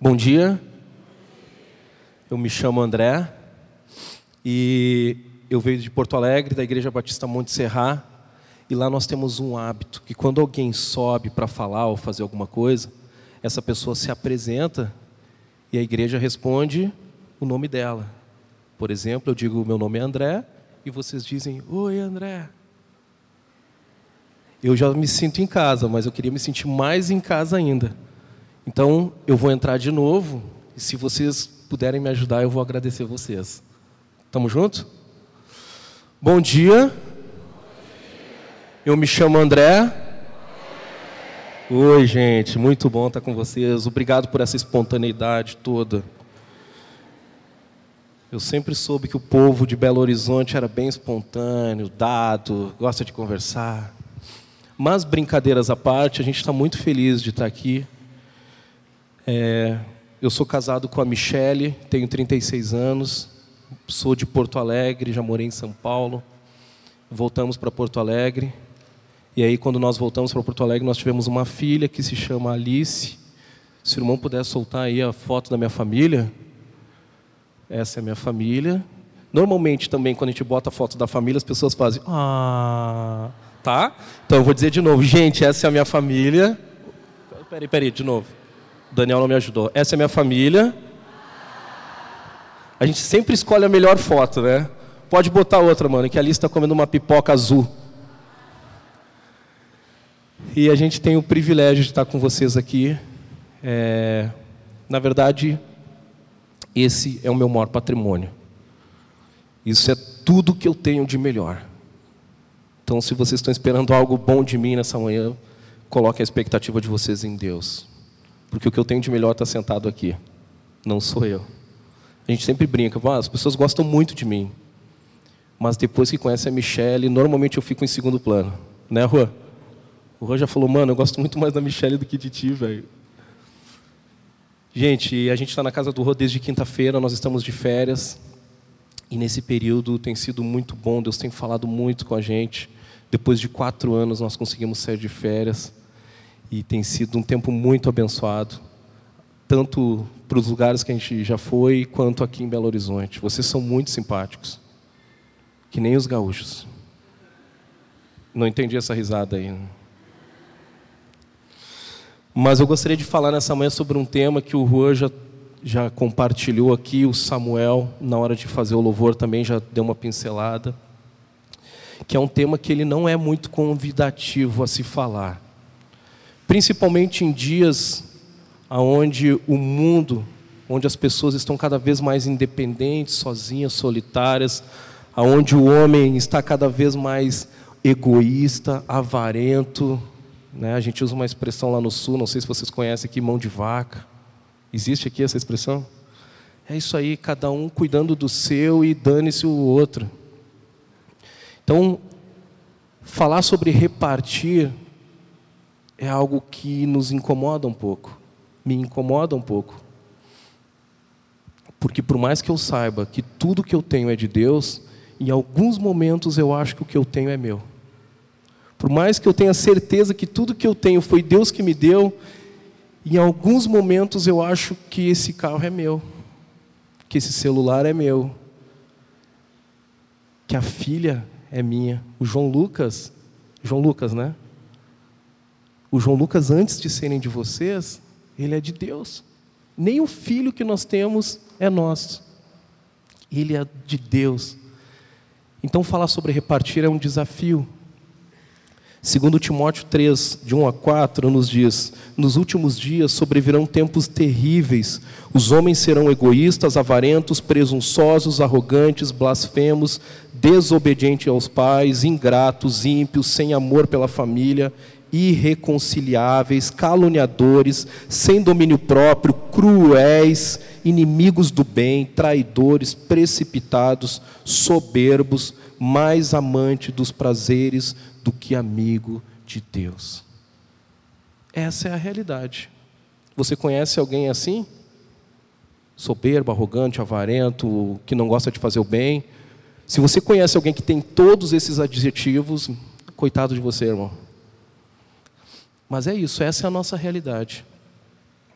Bom dia, eu me chamo André e eu venho de Porto Alegre, da Igreja Batista Monte Serra, e lá nós temos um hábito que quando alguém sobe para falar ou fazer alguma coisa, essa pessoa se apresenta e a igreja responde o nome dela. Por exemplo, eu digo: meu nome é André, e vocês dizem: Oi, André. Eu já me sinto em casa, mas eu queria me sentir mais em casa ainda. Então, eu vou entrar de novo, e se vocês puderem me ajudar, eu vou agradecer vocês. Tamo junto? Bom dia. Eu me chamo André. Oi, gente, muito bom estar com vocês. Obrigado por essa espontaneidade toda. Eu sempre soube que o povo de Belo Horizonte era bem espontâneo, dado, gosta de conversar. Mas, brincadeiras à parte, a gente está muito feliz de estar aqui. É, eu sou casado com a Michele, tenho 36 anos, sou de Porto Alegre, já morei em São Paulo. Voltamos para Porto Alegre. E aí, quando nós voltamos para Porto Alegre, nós tivemos uma filha que se chama Alice. Se o irmão puder soltar aí a foto da minha família. Essa é a minha família. Normalmente também, quando a gente bota a foto da família, as pessoas fazem. Ah, tá? Então eu vou dizer de novo. Gente, essa é a minha família. Peraí, peraí, de novo. Daniel não me ajudou. Essa é minha família. A gente sempre escolhe a melhor foto, né? Pode botar outra, mano, que ali está comendo uma pipoca azul. E a gente tem o privilégio de estar com vocês aqui. É... Na verdade, esse é o meu maior patrimônio. Isso é tudo que eu tenho de melhor. Então, se vocês estão esperando algo bom de mim nessa manhã, coloquem a expectativa de vocês em Deus. Porque o que eu tenho de melhor está sentado aqui, não sou eu. A gente sempre brinca, ah, as pessoas gostam muito de mim. Mas depois que conhece a Michelle, normalmente eu fico em segundo plano. Né, Rua? O Rua já falou, mano, eu gosto muito mais da Michelle do que de ti, velho. Gente, a gente está na casa do Rô desde quinta-feira, nós estamos de férias. E nesse período tem sido muito bom, Deus tem falado muito com a gente. Depois de quatro anos nós conseguimos sair de férias. E tem sido um tempo muito abençoado, tanto para os lugares que a gente já foi, quanto aqui em Belo Horizonte. Vocês são muito simpáticos, que nem os gaúchos. Não entendi essa risada aí. Mas eu gostaria de falar nessa manhã sobre um tema que o Juan já, já compartilhou aqui, o Samuel, na hora de fazer o louvor, também já deu uma pincelada. Que é um tema que ele não é muito convidativo a se falar principalmente em dias onde o mundo, onde as pessoas estão cada vez mais independentes, sozinhas, solitárias, aonde o homem está cada vez mais egoísta, avarento, né? A gente usa uma expressão lá no sul, não sei se vocês conhecem aqui, mão de vaca. Existe aqui essa expressão? É isso aí, cada um cuidando do seu e dane-se o outro. Então, falar sobre repartir é algo que nos incomoda um pouco, me incomoda um pouco. Porque por mais que eu saiba que tudo que eu tenho é de Deus, em alguns momentos eu acho que o que eu tenho é meu. Por mais que eu tenha certeza que tudo que eu tenho foi Deus que me deu, em alguns momentos eu acho que esse carro é meu, que esse celular é meu, que a filha é minha. O João Lucas, João Lucas, né? O João Lucas, antes de serem de vocês, ele é de Deus. Nem o filho que nós temos é nosso. Ele é de Deus. Então, falar sobre repartir é um desafio. Segundo Timóteo 3, de 1 a 4, nos diz: Nos últimos dias sobrevirão tempos terríveis. Os homens serão egoístas, avarentos, presunçosos, arrogantes, blasfemos, desobedientes aos pais, ingratos, ímpios, sem amor pela família, irreconciliáveis, caluniadores, sem domínio próprio, cruéis, inimigos do bem, traidores, precipitados, soberbos, mais amante dos prazeres do que amigo de Deus. Essa é a realidade. Você conhece alguém assim? Soberbo, arrogante, avarento, que não gosta de fazer o bem? Se você conhece alguém que tem todos esses adjetivos, coitado de você, irmão mas é isso, essa é a nossa realidade.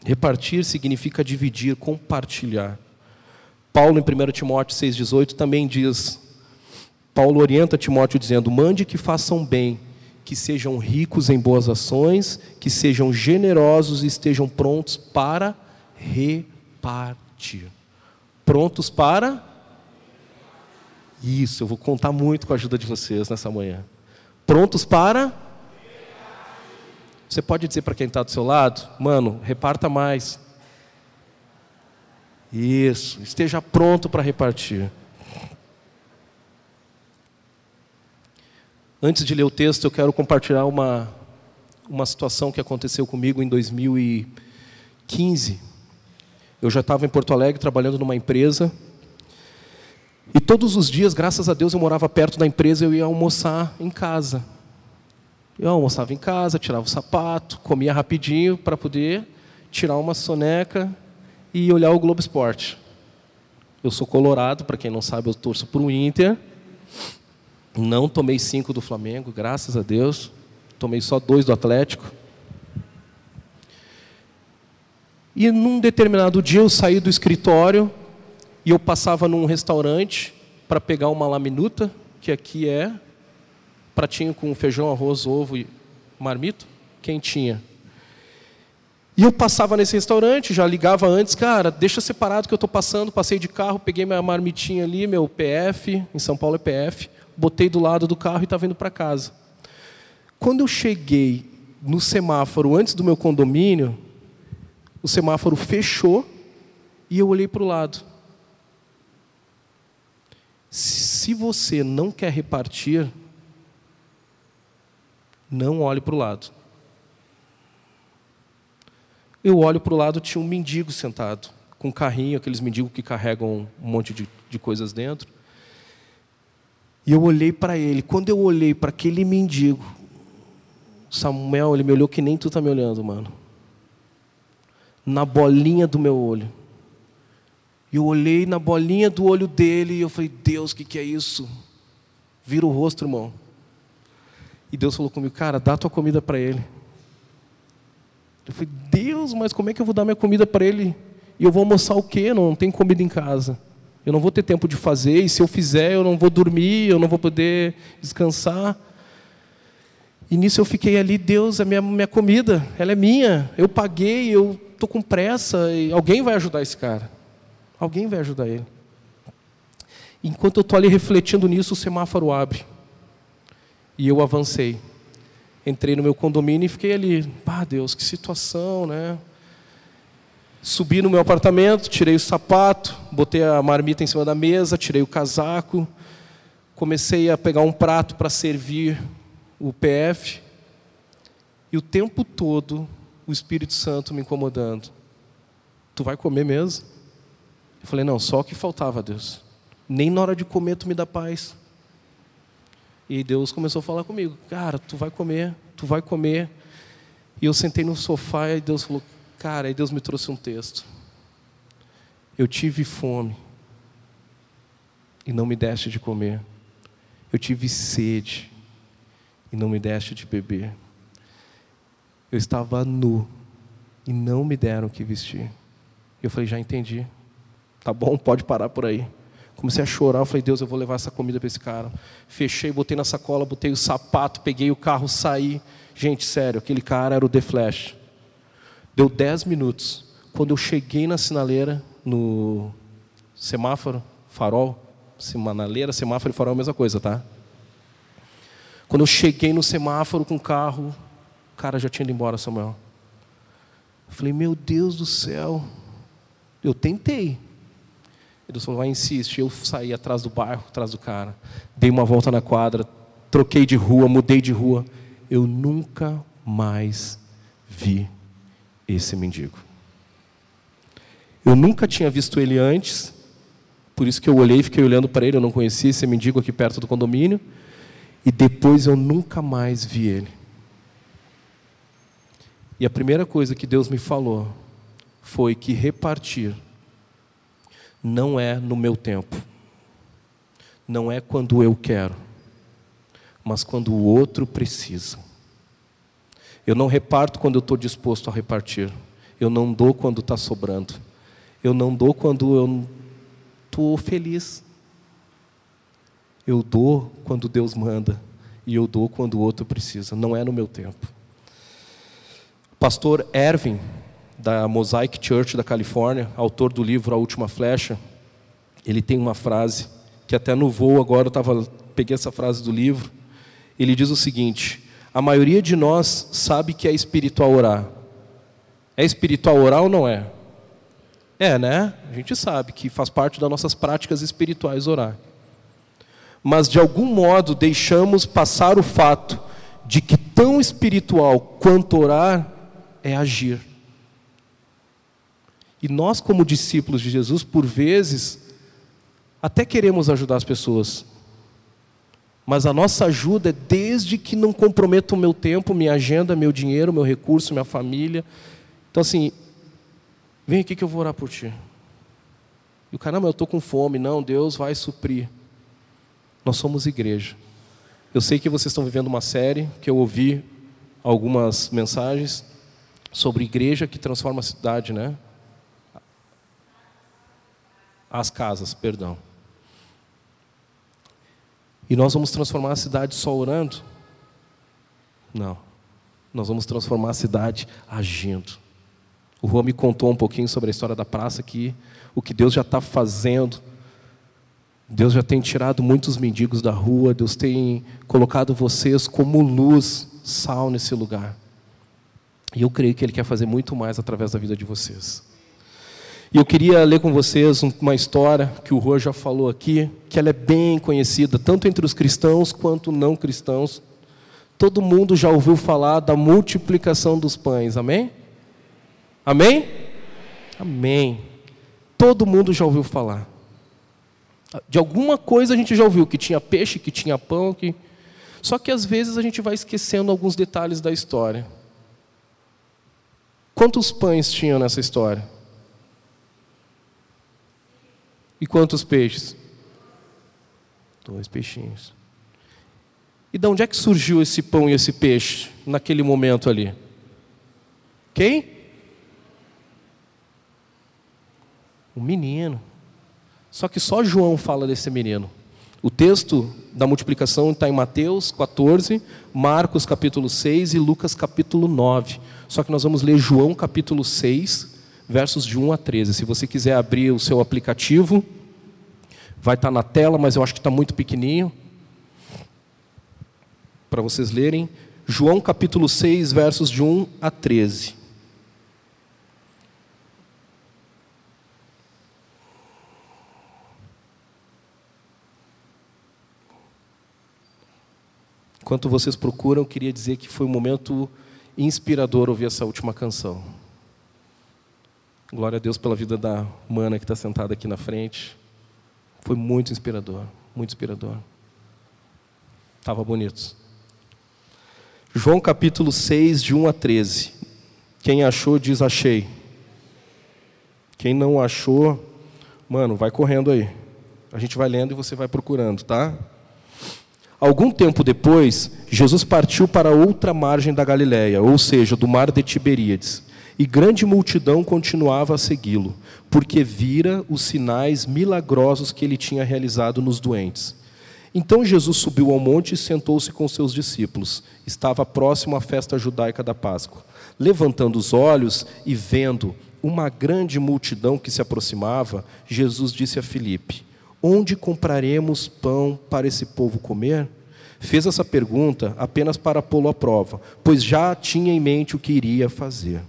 Repartir significa dividir, compartilhar. Paulo, em 1 Timóteo 6,18, também diz: Paulo orienta Timóteo dizendo: mande que façam bem, que sejam ricos em boas ações, que sejam generosos e estejam prontos para repartir. Prontos para? Isso, eu vou contar muito com a ajuda de vocês nessa manhã. Prontos para? Você pode dizer para quem está do seu lado, mano, reparta mais. Isso, esteja pronto para repartir. Antes de ler o texto, eu quero compartilhar uma, uma situação que aconteceu comigo em 2015. Eu já estava em Porto Alegre trabalhando numa empresa. E todos os dias, graças a Deus, eu morava perto da empresa, eu ia almoçar em casa. Eu almoçava em casa, tirava o sapato, comia rapidinho para poder tirar uma soneca e olhar o Globo Esporte. Eu sou colorado, para quem não sabe, eu torço para o Inter. Não tomei cinco do Flamengo, graças a Deus. Tomei só dois do Atlético. E num determinado dia eu saí do escritório e eu passava num restaurante para pegar uma laminuta, que aqui é pratinho com feijão, arroz, ovo e marmito, quentinha. E eu passava nesse restaurante, já ligava antes, cara, deixa separado que eu estou passando, passei de carro, peguei minha marmitinha ali, meu PF, em São Paulo é PF, botei do lado do carro e estava indo para casa. Quando eu cheguei no semáforo antes do meu condomínio, o semáforo fechou e eu olhei para o lado. Se você não quer repartir, não olhe para o lado. Eu olho para o lado, tinha um mendigo sentado, com um carrinho, aqueles mendigos que carregam um monte de, de coisas dentro. E eu olhei para ele. Quando eu olhei para aquele mendigo, Samuel, ele me olhou que nem tu está me olhando, mano. Na bolinha do meu olho. E eu olhei na bolinha do olho dele e eu falei, Deus, o que, que é isso? Vira o rosto, irmão. E Deus falou comigo, cara, dá tua comida para ele. Eu falei, Deus, mas como é que eu vou dar minha comida para ele? E eu vou almoçar o quê? Não, não tem comida em casa. Eu não vou ter tempo de fazer, e se eu fizer, eu não vou dormir, eu não vou poder descansar. E nisso eu fiquei ali, Deus, a minha, minha comida, ela é minha. Eu paguei, eu estou com pressa, e alguém vai ajudar esse cara. Alguém vai ajudar ele. Enquanto eu estou ali refletindo nisso, o semáforo abre. E eu avancei. Entrei no meu condomínio e fiquei ali. Ah, Deus, que situação, né? Subi no meu apartamento, tirei o sapato, botei a marmita em cima da mesa, tirei o casaco, comecei a pegar um prato para servir o PF. E o tempo todo o Espírito Santo me incomodando. Tu vai comer mesmo? Eu falei, não, só o que faltava, Deus. Nem na hora de comer tu me dá paz. E Deus começou a falar comigo: Cara, tu vai comer, tu vai comer. E eu sentei no sofá e Deus falou: Cara, aí Deus me trouxe um texto. Eu tive fome e não me deste de comer. Eu tive sede e não me deste de beber. Eu estava nu e não me deram o que vestir. Eu falei: Já entendi. Tá bom, pode parar por aí. Comecei a chorar, eu falei, Deus, eu vou levar essa comida para esse cara. Fechei, botei na sacola, botei o sapato, peguei o carro, saí. Gente, sério, aquele cara era o The Flash. Deu 10 minutos. Quando eu cheguei na sinaleira, no semáforo, farol, sinaleira, semáforo e farol é a mesma coisa, tá? Quando eu cheguei no semáforo com o carro, o cara já tinha ido embora, Samuel. Eu falei, meu Deus do céu. Eu tentei, Deus falou, vai, insiste. Eu saí atrás do barco, atrás do cara. Dei uma volta na quadra, troquei de rua, mudei de rua. Eu nunca mais vi esse mendigo. Eu nunca tinha visto ele antes, por isso que eu olhei e fiquei olhando para ele. Eu não conhecia esse mendigo aqui perto do condomínio. E depois eu nunca mais vi ele. E a primeira coisa que Deus me falou foi que repartir não é no meu tempo, não é quando eu quero, mas quando o outro precisa. Eu não reparto quando eu estou disposto a repartir, Eu não dou quando está sobrando. Eu não dou quando eu estou feliz. Eu dou quando Deus manda. E eu dou quando o outro precisa. Não é no meu tempo. Pastor Ervin, da Mosaic Church da Califórnia, autor do livro A Última Flecha, ele tem uma frase que até no voo agora eu tava, peguei essa frase do livro. Ele diz o seguinte: a maioria de nós sabe que é espiritual orar. É espiritual orar ou não é? É, né? A gente sabe que faz parte das nossas práticas espirituais orar. Mas de algum modo deixamos passar o fato de que tão espiritual quanto orar é agir. E nós, como discípulos de Jesus, por vezes, até queremos ajudar as pessoas, mas a nossa ajuda é desde que não comprometa o meu tempo, minha agenda, meu dinheiro, meu recurso, minha família. Então, assim, vem aqui que eu vou orar por ti. E o caramba, eu estou com fome. Não, Deus vai suprir. Nós somos igreja. Eu sei que vocês estão vivendo uma série, que eu ouvi algumas mensagens sobre igreja que transforma a cidade, né? As casas, perdão. E nós vamos transformar a cidade só orando? Não. Nós vamos transformar a cidade agindo. O Juan me contou um pouquinho sobre a história da praça aqui, o que Deus já está fazendo. Deus já tem tirado muitos mendigos da rua, Deus tem colocado vocês como luz, sal nesse lugar. E eu creio que Ele quer fazer muito mais através da vida de vocês. E eu queria ler com vocês uma história que o Rô já falou aqui, que ela é bem conhecida, tanto entre os cristãos quanto não cristãos. Todo mundo já ouviu falar da multiplicação dos pães, amém? Amém? Amém. Todo mundo já ouviu falar. De alguma coisa a gente já ouviu, que tinha peixe, que tinha pão, que... Só que às vezes a gente vai esquecendo alguns detalhes da história. Quantos pães tinham nessa história? E quantos peixes? Dois peixinhos. E de onde é que surgiu esse pão e esse peixe naquele momento ali? Quem? O menino. Só que só João fala desse menino. O texto da multiplicação está em Mateus 14, Marcos capítulo 6 e Lucas capítulo 9. Só que nós vamos ler João capítulo 6, versos de 1 a 13. Se você quiser abrir o seu aplicativo, vai estar na tela, mas eu acho que está muito pequenininho. Para vocês lerem. João capítulo 6, versos de 1 a 13. Enquanto vocês procuram, eu queria dizer que foi um momento inspirador ouvir essa última canção. Glória a Deus pela vida da mana que está sentada aqui na frente. Foi muito inspirador, muito inspirador. Estava bonito. João capítulo 6, de 1 a 13. Quem achou, diz achei. Quem não achou, mano, vai correndo aí. A gente vai lendo e você vai procurando, tá? Algum tempo depois, Jesus partiu para outra margem da Galiléia, ou seja, do mar de Tiberíades e grande multidão continuava a segui-lo, porque vira os sinais milagrosos que ele tinha realizado nos doentes. Então Jesus subiu ao monte e sentou-se com seus discípulos. Estava próximo à festa judaica da Páscoa. Levantando os olhos e vendo uma grande multidão que se aproximava, Jesus disse a Filipe: Onde compraremos pão para esse povo comer? Fez essa pergunta apenas para pô-lo à prova, pois já tinha em mente o que iria fazer.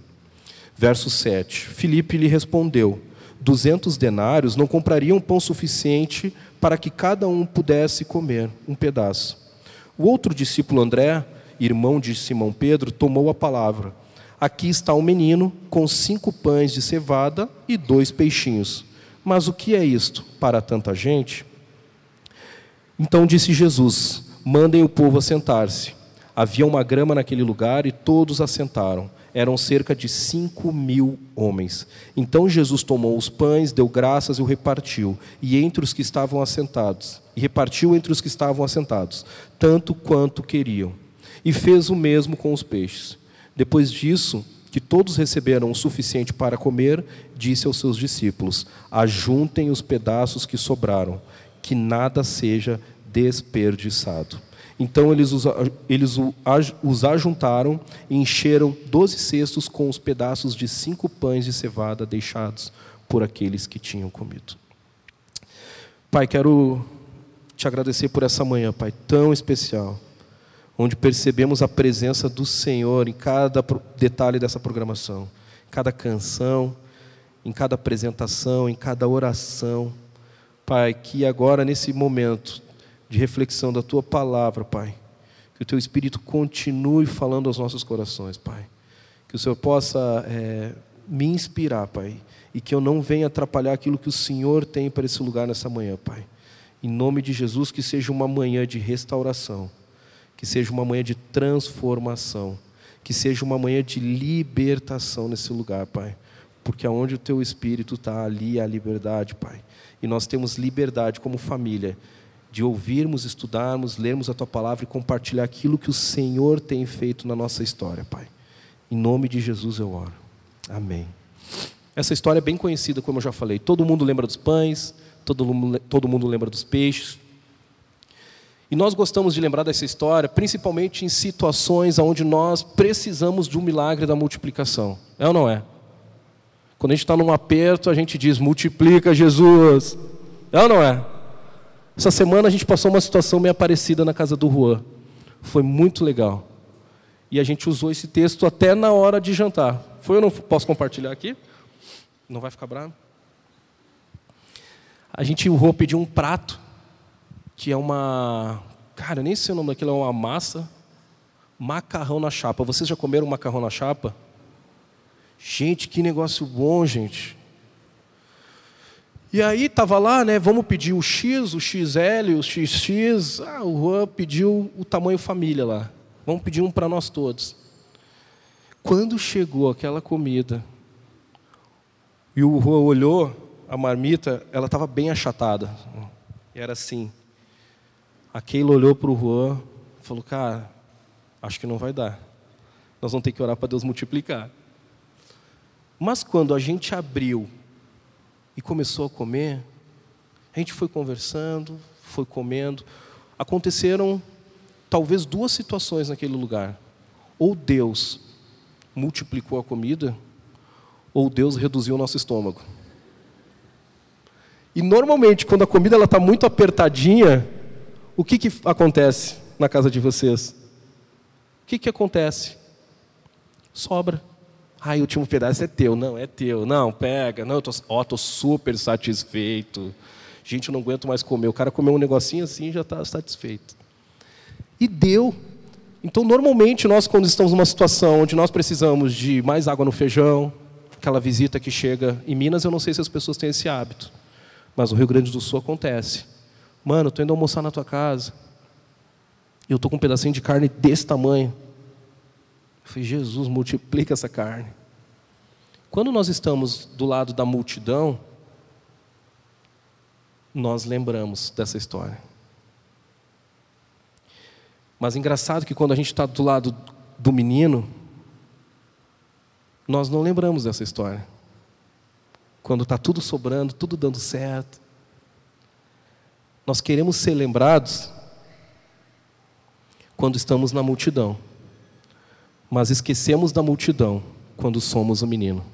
Verso 7. Filipe lhe respondeu: Duzentos denários não comprariam pão suficiente para que cada um pudesse comer um pedaço. O outro discípulo André, irmão de Simão Pedro, tomou a palavra. Aqui está um menino com cinco pães de cevada e dois peixinhos. Mas o que é isto para tanta gente? Então disse Jesus: Mandem o povo assentar-se. Havia uma grama naquele lugar e todos assentaram eram cerca de cinco mil homens. Então Jesus tomou os pães, deu graças e o repartiu, e entre os que estavam assentados, e repartiu entre os que estavam assentados, tanto quanto queriam. E fez o mesmo com os peixes. Depois disso, que todos receberam o suficiente para comer, disse aos seus discípulos: Ajuntem os pedaços que sobraram, que nada seja desperdiçado. Então eles os, eles os ajuntaram e encheram doze cestos com os pedaços de cinco pães de cevada deixados por aqueles que tinham comido. Pai, quero te agradecer por essa manhã, Pai, tão especial onde percebemos a presença do Senhor em cada detalhe dessa programação, em cada canção, em cada apresentação, em cada oração. Pai, que agora, nesse momento de reflexão da tua palavra, Pai, que o teu Espírito continue falando aos nossos corações, Pai. Que o Senhor possa é, me inspirar, Pai, e que eu não venha atrapalhar aquilo que o Senhor tem para esse lugar nessa manhã, Pai. Em nome de Jesus, que seja uma manhã de restauração que seja uma manhã de transformação, que seja uma manhã de libertação nesse lugar, Pai. Porque aonde o teu espírito está, ali há liberdade, Pai. E nós temos liberdade como família de ouvirmos, estudarmos, lermos a tua palavra e compartilhar aquilo que o Senhor tem feito na nossa história, Pai. Em nome de Jesus eu oro. Amém. Essa história é bem conhecida, como eu já falei. Todo mundo lembra dos pães, todo mundo, todo mundo lembra dos peixes, e nós gostamos de lembrar dessa história, principalmente em situações onde nós precisamos de um milagre da multiplicação. É ou não é? Quando a gente está num aperto, a gente diz: multiplica Jesus. É ou não é? Essa semana a gente passou uma situação meio parecida na casa do Juan. Foi muito legal. E a gente usou esse texto até na hora de jantar. Foi ou não posso compartilhar aqui? Não vai ficar bravo? A gente, o Juan pediu um prato que é uma. Cara, nem sei o nome daquilo, é uma massa. Macarrão na chapa. Vocês já comeram macarrão na chapa? Gente, que negócio bom, gente. E aí tava lá, né? Vamos pedir o X, o XL, o XX. Ah, o Juan pediu o tamanho família lá. Vamos pedir um para nós todos. Quando chegou aquela comida, e o Juan olhou a marmita, ela estava bem achatada. E era assim. A Keila olhou para o Juan e falou: Cara, acho que não vai dar. Nós vamos ter que orar para Deus multiplicar. Mas quando a gente abriu e começou a comer, a gente foi conversando, foi comendo. Aconteceram talvez duas situações naquele lugar. Ou Deus multiplicou a comida, ou Deus reduziu o nosso estômago. E normalmente, quando a comida está muito apertadinha, o que, que acontece na casa de vocês? O que, que acontece? Sobra. Ai, o último pedaço é teu. Não, é teu. Não, pega. Não, eu tô, ó, tô super satisfeito. Gente, eu não aguento mais comer. O cara comeu um negocinho assim e já está satisfeito. E deu. Então, normalmente, nós, quando estamos numa situação onde nós precisamos de mais água no feijão, aquela visita que chega em Minas, eu não sei se as pessoas têm esse hábito, mas no Rio Grande do Sul acontece. Mano, estou indo almoçar na tua casa. Eu estou com um pedacinho de carne desse tamanho. Eu falei, Jesus, multiplica essa carne. Quando nós estamos do lado da multidão, nós lembramos dessa história. Mas engraçado que quando a gente está do lado do menino, nós não lembramos dessa história. Quando está tudo sobrando, tudo dando certo, nós queremos ser lembrados quando estamos na multidão, mas esquecemos da multidão quando somos o menino.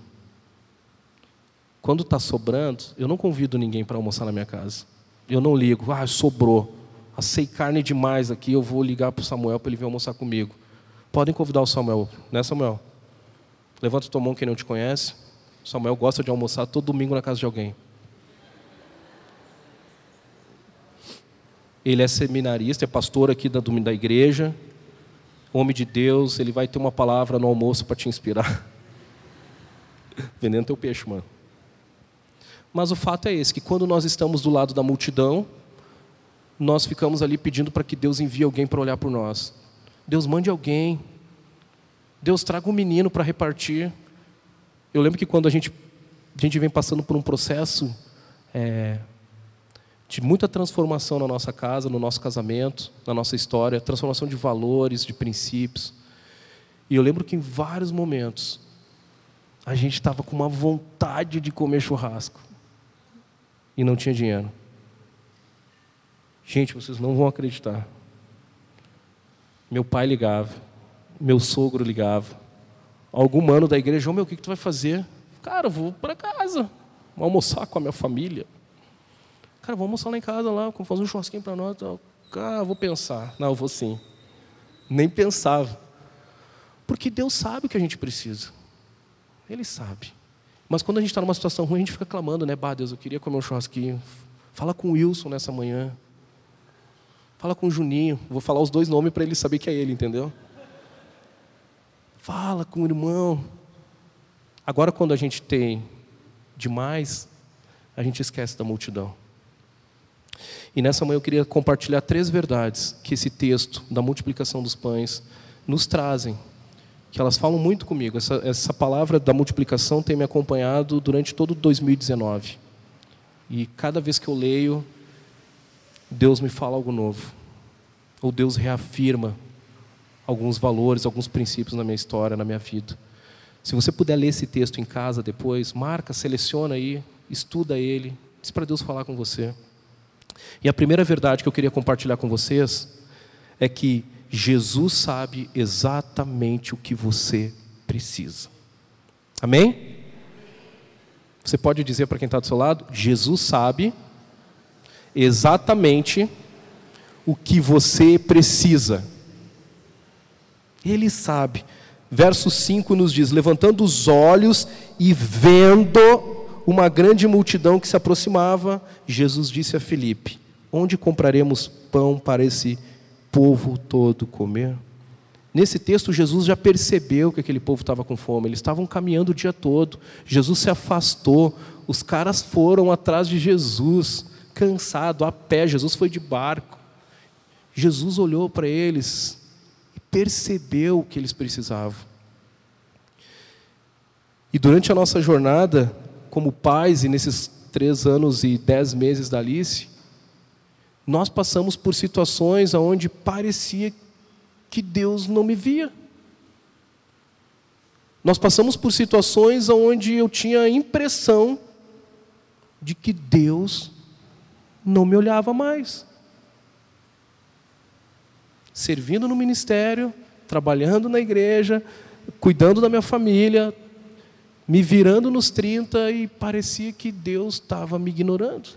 Quando está sobrando, eu não convido ninguém para almoçar na minha casa. Eu não ligo, ah, sobrou. Assei carne demais aqui, eu vou ligar para o Samuel para ele vir almoçar comigo. Podem convidar o Samuel, né, Samuel? Levanta tua mão quem não te conhece. Samuel gosta de almoçar todo domingo na casa de alguém. Ele é seminarista, é pastor aqui da, da igreja, homem de Deus, ele vai ter uma palavra no almoço para te inspirar. Vendendo teu peixe, mano. Mas o fato é esse, que quando nós estamos do lado da multidão, nós ficamos ali pedindo para que Deus envie alguém para olhar por nós. Deus mande alguém. Deus traga um menino para repartir. Eu lembro que quando a gente, a gente vem passando por um processo é, de muita transformação na nossa casa, no nosso casamento, na nossa história, transformação de valores, de princípios. E eu lembro que em vários momentos a gente estava com uma vontade de comer churrasco e não tinha dinheiro. Gente, vocês não vão acreditar. Meu pai ligava, meu sogro ligava, algum mano da igreja, ô oh, meu, o que, que tu vai fazer? Cara, vou para casa, vou almoçar com a minha família. Cara, vamos almoçar lá em casa, lá, vamos fazer um churrasquinho para nós. Cara, vou pensar. Não, eu vou sim. Nem pensava. Porque Deus sabe o que a gente precisa. Ele sabe. Mas quando a gente está numa situação ruim, a gente fica clamando, né? Bah, Deus, eu queria comer um churrasquinho. Fala com o Wilson nessa manhã. Fala com o Juninho. Vou falar os dois nomes para ele saber que é ele, entendeu? Fala com o irmão. Agora, quando a gente tem demais, a gente esquece da multidão. E nessa manhã eu queria compartilhar três verdades que esse texto da multiplicação dos pães nos trazem, que elas falam muito comigo. Essa, essa palavra da multiplicação tem me acompanhado durante todo 2019. E cada vez que eu leio, Deus me fala algo novo. Ou Deus reafirma alguns valores, alguns princípios na minha história, na minha vida. Se você puder ler esse texto em casa depois, marca, seleciona aí, estuda ele, diz para Deus falar com você. E a primeira verdade que eu queria compartilhar com vocês é que Jesus sabe exatamente o que você precisa. Amém? Você pode dizer para quem está do seu lado: Jesus sabe exatamente o que você precisa. Ele sabe. Verso 5 nos diz: Levantando os olhos e vendo uma grande multidão que se aproximava, Jesus disse a Filipe: Onde compraremos pão para esse povo todo comer? Nesse texto, Jesus já percebeu que aquele povo estava com fome, eles estavam caminhando o dia todo. Jesus se afastou, os caras foram atrás de Jesus, cansado, a pé. Jesus foi de barco. Jesus olhou para eles e percebeu o que eles precisavam. E durante a nossa jornada, como pais, e nesses três anos e dez meses da Alice, nós passamos por situações onde parecia que Deus não me via. Nós passamos por situações onde eu tinha a impressão de que Deus não me olhava mais. Servindo no ministério, trabalhando na igreja, cuidando da minha família, me virando nos 30 e parecia que Deus estava me ignorando.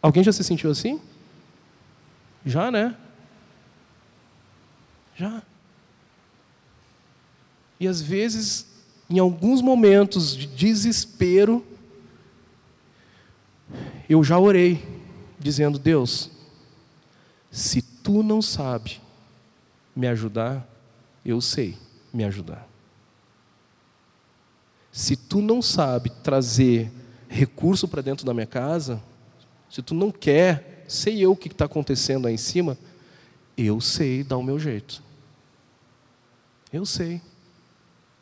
Alguém já se sentiu assim? Já, né? Já. E às vezes, em alguns momentos de desespero, eu já orei, dizendo: Deus, se tu não sabe me ajudar, eu sei me ajudar. Se tu não sabe trazer recurso para dentro da minha casa, se tu não quer, sei eu o que está acontecendo aí em cima, eu sei dar o meu jeito. Eu sei.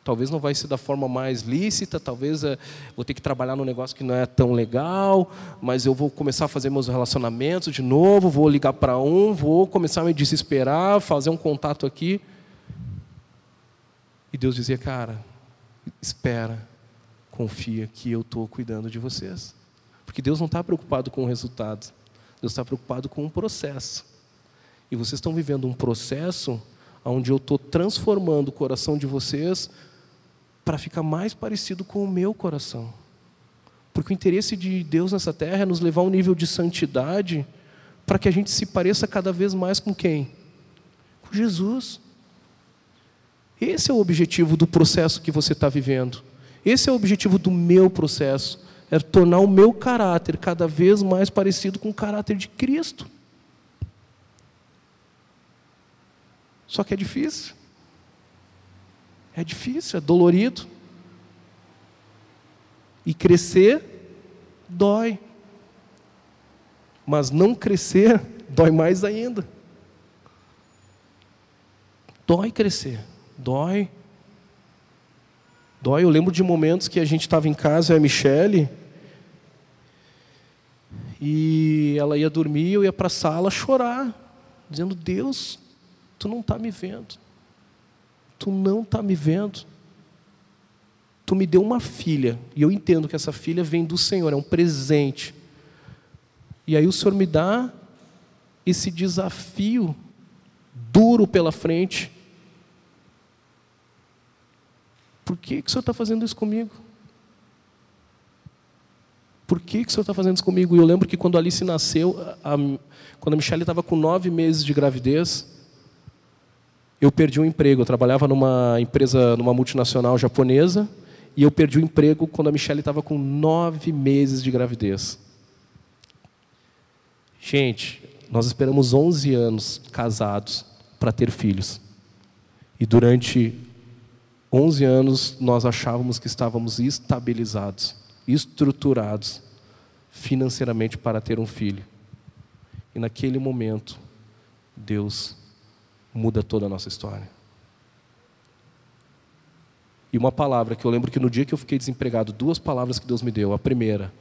Talvez não vai ser da forma mais lícita, talvez é, vou ter que trabalhar num negócio que não é tão legal, mas eu vou começar a fazer meus relacionamentos de novo, vou ligar para um, vou começar a me desesperar, fazer um contato aqui. E Deus dizia, cara, espera, confia que eu estou cuidando de vocês. Porque Deus não está preocupado com o resultado, Deus está preocupado com o processo. E vocês estão vivendo um processo onde eu estou transformando o coração de vocês para ficar mais parecido com o meu coração. Porque o interesse de Deus nessa terra é nos levar a um nível de santidade para que a gente se pareça cada vez mais com quem? Com Jesus. Esse é o objetivo do processo que você está vivendo. Esse é o objetivo do meu processo. É tornar o meu caráter cada vez mais parecido com o caráter de Cristo. Só que é difícil. É difícil, é dolorido. E crescer dói. Mas não crescer dói mais ainda. Dói crescer dói. Dói. Eu lembro de momentos que a gente estava em casa, a Michele, e ela ia dormir, eu ia para a sala chorar, dizendo: Deus, tu não está me vendo. Tu não está me vendo. Tu me deu uma filha, e eu entendo que essa filha vem do Senhor, é um presente. E aí o Senhor me dá esse desafio duro pela frente. Por que, que o Senhor está fazendo isso comigo? Por que, que o Senhor está fazendo isso comigo? E eu lembro que quando Alice nasceu, a, quando a Michelle estava com nove meses de gravidez, eu perdi um emprego. Eu trabalhava numa empresa, numa multinacional japonesa, e eu perdi o emprego quando a Michelle estava com nove meses de gravidez. Gente, nós esperamos 11 anos casados para ter filhos. E durante 11 anos nós achávamos que estávamos estabilizados, estruturados financeiramente para ter um filho. E naquele momento, Deus muda toda a nossa história. E uma palavra que eu lembro que no dia que eu fiquei desempregado, duas palavras que Deus me deu. A primeira,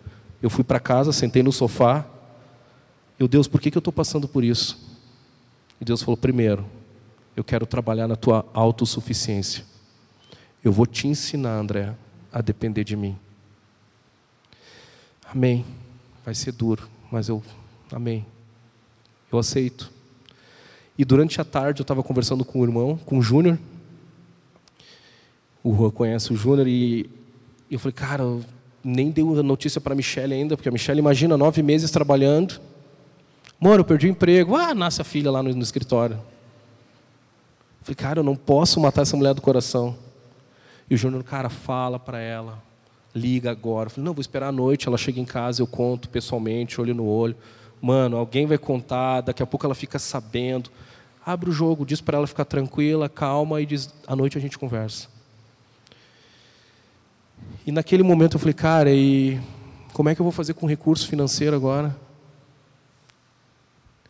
eu fui para casa, sentei no sofá. Eu, Deus, por que, que eu estou passando por isso? E Deus falou: primeiro, eu quero trabalhar na tua autossuficiência. Eu vou te ensinar, André, a depender de mim. Amém. Vai ser duro, mas eu. Amém. Eu aceito. E durante a tarde eu estava conversando com o irmão, com o Júnior, o Juan conhece o Júnior e eu falei, cara, eu nem dei a notícia para a Michelle ainda, porque a Michelle, imagina, nove meses trabalhando. Mano, eu perdi o emprego. Ah, nasce a filha lá no, no escritório. Eu falei, cara, eu não posso matar essa mulher do coração. E o Júnior, cara, fala para ela, liga agora. Eu falei, não, vou esperar a noite, ela chega em casa, eu conto pessoalmente, olho no olho. Mano, alguém vai contar, daqui a pouco ela fica sabendo. Abre o jogo, diz para ela ficar tranquila, calma, e diz, à noite a gente conversa. E naquele momento eu falei, cara, e como é que eu vou fazer com recurso financeiro agora?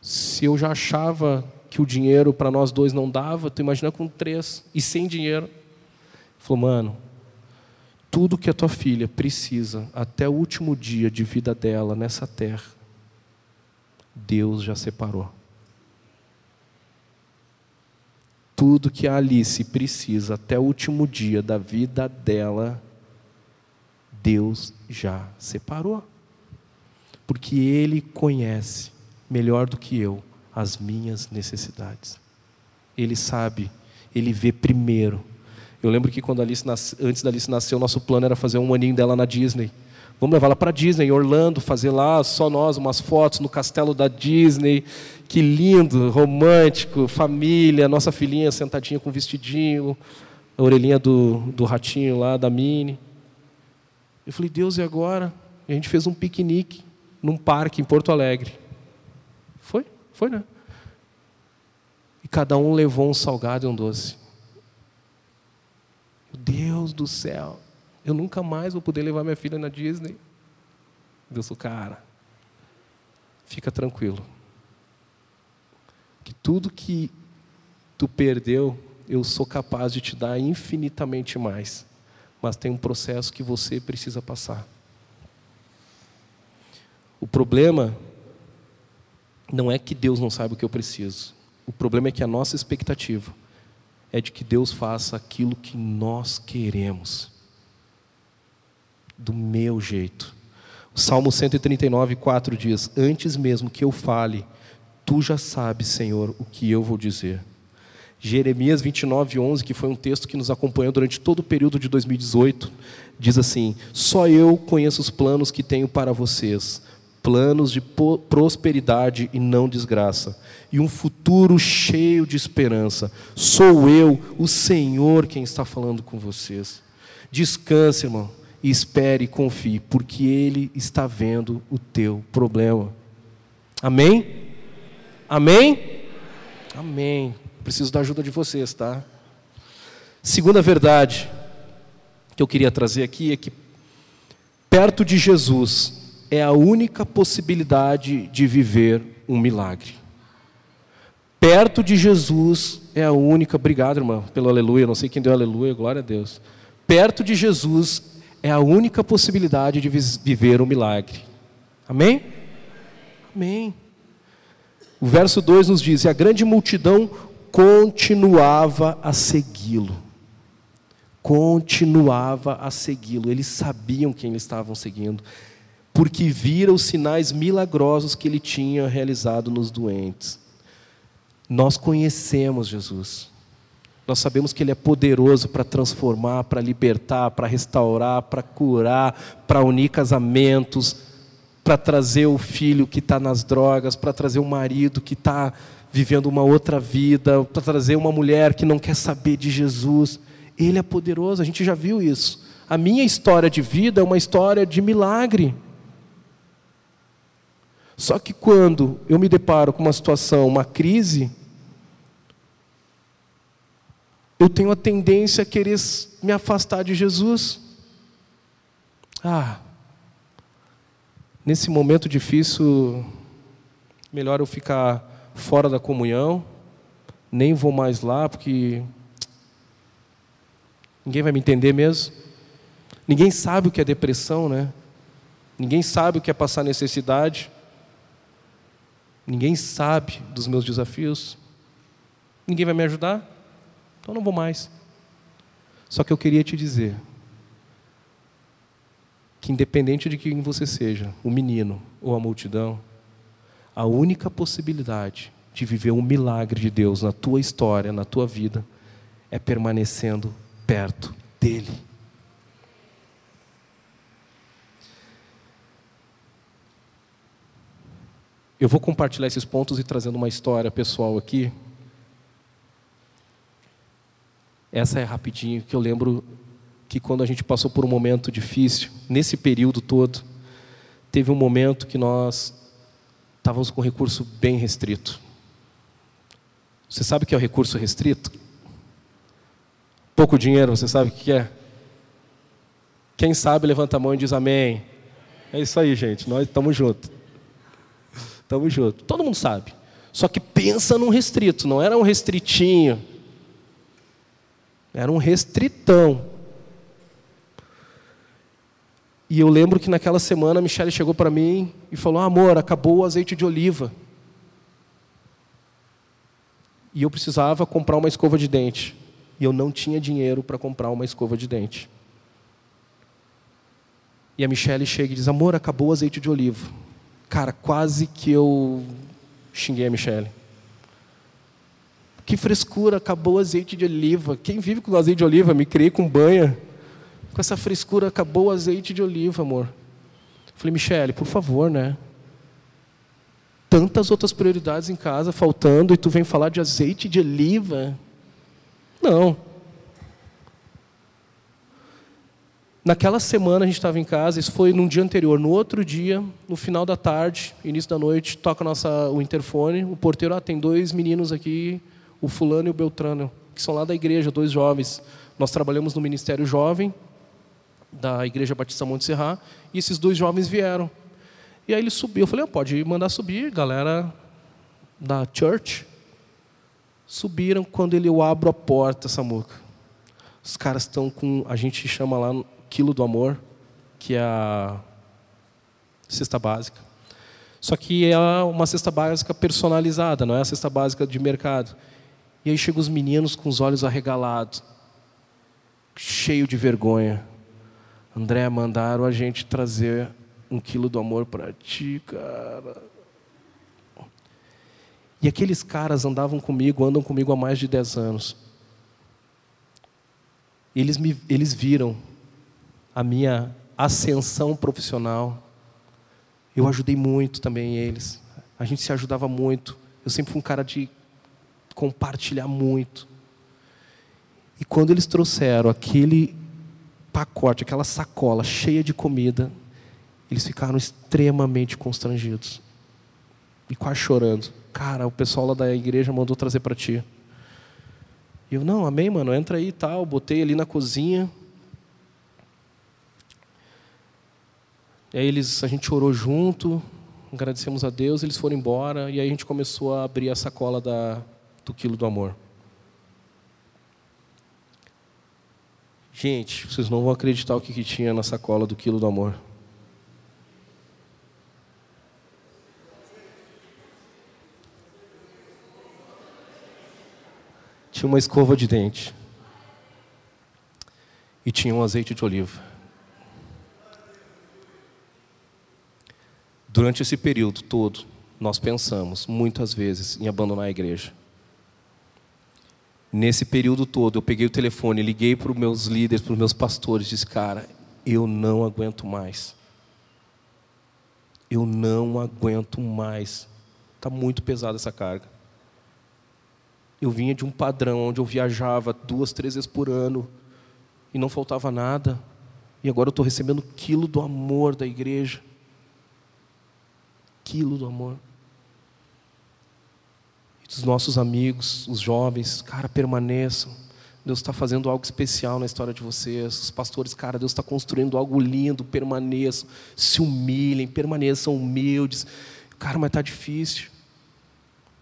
Se eu já achava que o dinheiro para nós dois não dava, tu imagina com três e sem dinheiro. Falou, mano, tudo que a tua filha precisa até o último dia de vida dela nessa terra, Deus já separou. Tudo que a Alice precisa até o último dia da vida dela, Deus já separou. Porque Ele conhece melhor do que eu as minhas necessidades. Ele sabe, Ele vê primeiro. Eu lembro que quando Alice nasce, antes da Alice nascer, o nosso plano era fazer um aninho dela na Disney. Vamos levar ela para Disney, Orlando, fazer lá só nós umas fotos no castelo da Disney. Que lindo, romântico, família, nossa filhinha sentadinha com vestidinho, a orelhinha do, do ratinho lá, da Mini. Eu falei, Deus, e agora? E a gente fez um piquenique num parque em Porto Alegre. Foi? Foi, né? E cada um levou um salgado e um doce. Deus do céu, eu nunca mais vou poder levar minha filha na Disney. Deus, cara, fica tranquilo. Que tudo que tu perdeu, eu sou capaz de te dar infinitamente mais mas tem um processo que você precisa passar. O problema não é que Deus não sabe o que eu preciso. O problema é que a nossa expectativa é de que Deus faça aquilo que nós queremos. Do meu jeito. O Salmo 139, 4 diz: Antes mesmo que eu fale, tu já sabes, Senhor, o que eu vou dizer. Jeremias 29, 11, que foi um texto que nos acompanhou durante todo o período de 2018, diz assim: Só eu conheço os planos que tenho para vocês, planos de prosperidade e não desgraça, e um futuro cheio de esperança. Sou eu, o Senhor, quem está falando com vocês. Descanse, irmão, e espere e confie, porque Ele está vendo o teu problema. Amém? Amém? Amém. Preciso da ajuda de vocês, tá? Segunda verdade que eu queria trazer aqui é que perto de Jesus é a única possibilidade de viver um milagre. Perto de Jesus é a única, obrigado, irmão, pelo aleluia, não sei quem deu aleluia, glória a Deus. Perto de Jesus é a única possibilidade de viver um milagre. Amém? Amém. O verso 2 nos diz: E a grande multidão continuava a segui-lo. continuava a segui-lo. Eles sabiam quem eles estavam seguindo, porque viram os sinais milagrosos que ele tinha realizado nos doentes. Nós conhecemos Jesus. Nós sabemos que Ele é poderoso para transformar, para libertar, para restaurar, para curar, para unir casamentos, para trazer o filho que está nas drogas, para trazer o marido que está vivendo uma outra vida, para trazer uma mulher que não quer saber de Jesus. Ele é poderoso, a gente já viu isso. A minha história de vida é uma história de milagre. Só que quando eu me deparo com uma situação, uma crise, eu tenho a tendência a querer me afastar de Jesus. Ah, nesse momento difícil, melhor eu ficar fora da comunhão, nem vou mais lá, porque ninguém vai me entender mesmo. Ninguém sabe o que é depressão, né? Ninguém sabe o que é passar necessidade. Ninguém sabe dos meus desafios. Ninguém vai me ajudar. Então não vou mais. Só que eu queria te dizer que independente de quem você seja, o menino ou a multidão, a única possibilidade de viver um milagre de Deus na tua história, na tua vida, é permanecendo perto dele. Eu vou compartilhar esses pontos e trazendo uma história pessoal aqui. Essa é rapidinho, que eu lembro que quando a gente passou por um momento difícil, nesse período todo, teve um momento que nós estávamos com recurso bem restrito. Você sabe o que é o recurso restrito? Pouco dinheiro, você sabe o que é? Quem sabe, levanta a mão e diz amém. É isso aí, gente. Nós estamos juntos. Estamos juntos. Todo mundo sabe. Só que pensa num restrito, não era um restritinho. Era um restritão. E eu lembro que naquela semana a Michelle chegou para mim e falou: Amor, acabou o azeite de oliva. E eu precisava comprar uma escova de dente. E eu não tinha dinheiro para comprar uma escova de dente. E a Michelle chega e diz: Amor, acabou o azeite de oliva. Cara, quase que eu xinguei a Michelle. Que frescura, acabou o azeite de oliva. Quem vive com azeite de oliva? Me criei com banha com essa frescura, acabou o azeite de oliva, amor. Falei, Michele, por favor, né? Tantas outras prioridades em casa faltando e tu vem falar de azeite de oliva? Não. Naquela semana a gente estava em casa, isso foi num dia anterior. No outro dia, no final da tarde, início da noite, toca nossa, o interfone. O porteiro, ah, tem dois meninos aqui, o fulano e o Beltrano, que são lá da igreja, dois jovens. Nós trabalhamos no Ministério Jovem, da Igreja Batista Monte Serra, e esses dois jovens vieram. E aí ele subiu, eu falei, ah, pode mandar subir, galera da church. Subiram quando ele eu abro a porta, Samuca. Os caras estão com, a gente chama lá quilo do amor, que é a cesta básica. Só que é uma cesta básica personalizada, não é a cesta básica de mercado. E aí chegam os meninos com os olhos arregalados, cheio de vergonha. André, mandaram a gente trazer um quilo do amor para ti, cara. E aqueles caras andavam comigo, andam comigo há mais de 10 anos. Eles, me, eles viram a minha ascensão profissional. Eu ajudei muito também eles. A gente se ajudava muito. Eu sempre fui um cara de compartilhar muito. E quando eles trouxeram aquele pacote, aquela sacola cheia de comida, eles ficaram extremamente constrangidos e quase chorando. Cara, o pessoal lá da igreja mandou trazer para ti. E eu, não, amém, mano, entra aí e tal. Botei ali na cozinha. E aí eles, a gente orou junto, agradecemos a Deus, eles foram embora, e aí a gente começou a abrir a sacola da, do quilo do amor. Gente, vocês não vão acreditar o que, que tinha na sacola do quilo do amor. Tinha uma escova de dente. e tinha um azeite de oliva. Durante esse período todo, nós pensamos muitas vezes em abandonar a igreja. Nesse período todo, eu peguei o telefone, liguei para os meus líderes, para os meus pastores, disse: Cara, eu não aguento mais. Eu não aguento mais. Está muito pesada essa carga. Eu vinha de um padrão onde eu viajava duas, três vezes por ano e não faltava nada. E agora eu estou recebendo quilo do amor da igreja. Quilo do amor dos nossos amigos, os jovens, cara, permaneçam. Deus está fazendo algo especial na história de vocês. Os pastores, cara, Deus está construindo algo lindo. Permaneçam, se humilhem, permaneçam humildes. Cara, mas está difícil.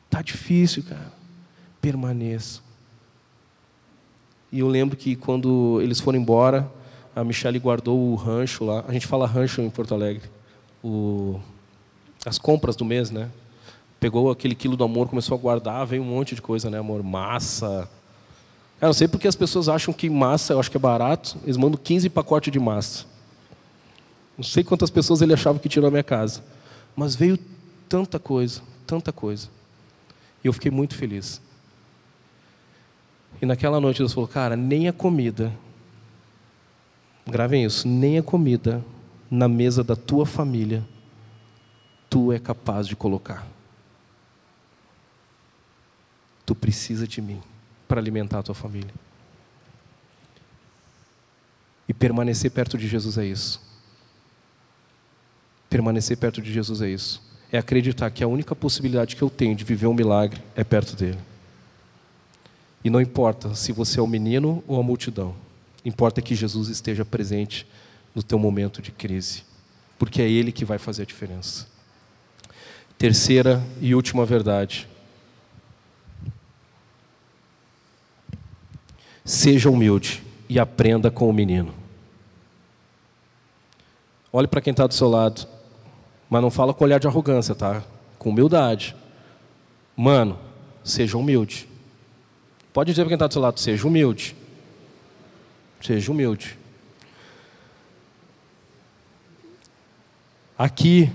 Está difícil, cara. Permaneçam. E eu lembro que quando eles foram embora, a Michelle guardou o rancho lá. A gente fala rancho em Porto Alegre. O... As compras do mês, né? pegou aquele quilo do amor, começou a guardar, veio um monte de coisa, né, amor? Massa. Eu não sei porque as pessoas acham que massa, eu acho que é barato, eles mandam 15 pacotes de massa. Não sei quantas pessoas ele achava que tinha na minha casa. Mas veio tanta coisa, tanta coisa. E eu fiquei muito feliz. E naquela noite Deus falou, cara, nem a comida, gravem isso, nem a comida na mesa da tua família, tu é capaz de colocar tu precisa de mim para alimentar a tua família. E permanecer perto de Jesus é isso. Permanecer perto de Jesus é isso. É acreditar que a única possibilidade que eu tenho de viver um milagre é perto dele. E não importa se você é o menino ou a multidão. Importa que Jesus esteja presente no teu momento de crise, porque é ele que vai fazer a diferença. Terceira e última verdade. Seja humilde e aprenda com o menino. Olhe para quem está do seu lado, mas não fala com olhar de arrogância, tá? Com humildade. Mano, seja humilde. Pode dizer para quem está do seu lado, seja humilde. Seja humilde. Aqui,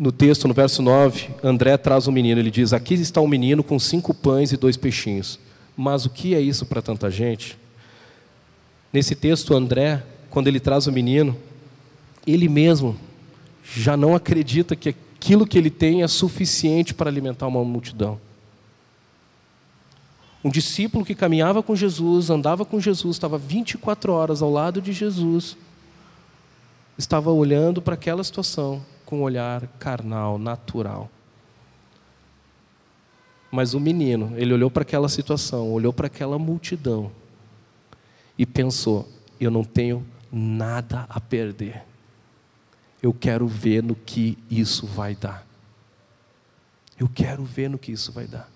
no texto, no verso 9, André traz um menino. Ele diz: Aqui está um menino com cinco pães e dois peixinhos. Mas o que é isso para tanta gente? Nesse texto, André, quando ele traz o menino, ele mesmo já não acredita que aquilo que ele tem é suficiente para alimentar uma multidão. Um discípulo que caminhava com Jesus, andava com Jesus, estava 24 horas ao lado de Jesus, estava olhando para aquela situação com um olhar carnal, natural. Mas o menino, ele olhou para aquela situação, olhou para aquela multidão e pensou: eu não tenho nada a perder. Eu quero ver no que isso vai dar. Eu quero ver no que isso vai dar.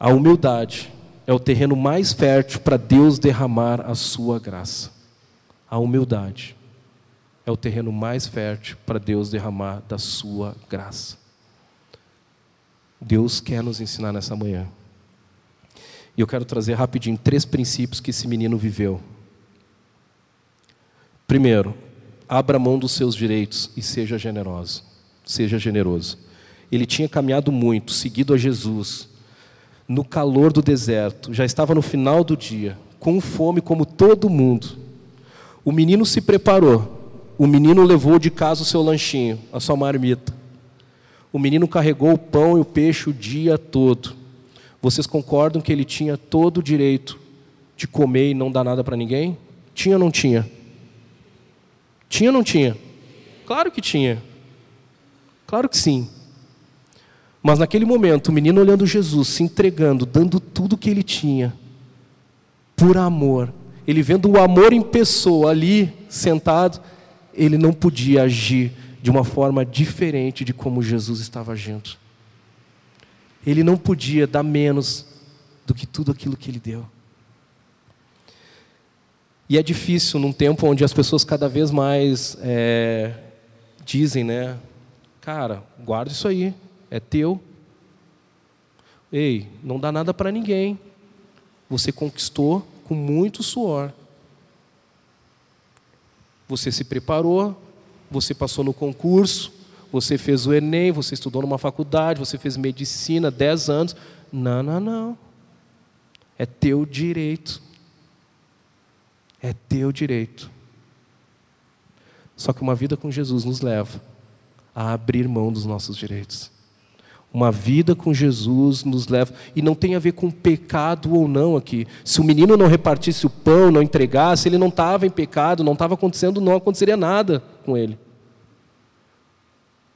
A humildade é o terreno mais fértil para Deus derramar a sua graça. A humildade é o terreno mais fértil para Deus derramar da sua graça. Deus quer nos ensinar nessa manhã. E eu quero trazer rapidinho três princípios que esse menino viveu. Primeiro, abra mão dos seus direitos e seja generoso. Seja generoso. Ele tinha caminhado muito, seguido a Jesus, no calor do deserto, já estava no final do dia, com fome como todo mundo. O menino se preparou o menino levou de casa o seu lanchinho, a sua marmita. O menino carregou o pão e o peixe o dia todo. Vocês concordam que ele tinha todo o direito de comer e não dar nada para ninguém? Tinha ou não tinha? Tinha ou não tinha? Claro que tinha. Claro que sim. Mas naquele momento, o menino olhando Jesus, se entregando, dando tudo que ele tinha, por amor, ele vendo o amor em pessoa ali, sentado, ele não podia agir de uma forma diferente de como Jesus estava agindo. Ele não podia dar menos do que tudo aquilo que ele deu. E é difícil num tempo onde as pessoas cada vez mais é, dizem, né? Cara, guarda isso aí, é teu. Ei, não dá nada para ninguém. Você conquistou com muito suor. Você se preparou, você passou no concurso, você fez o Enem, você estudou numa faculdade, você fez medicina 10 anos. Não, não, não. É teu direito. É teu direito. Só que uma vida com Jesus nos leva a abrir mão dos nossos direitos. Uma vida com Jesus nos leva. E não tem a ver com pecado ou não aqui. Se o menino não repartisse o pão, não entregasse, ele não estava em pecado, não estava acontecendo, não aconteceria nada com ele.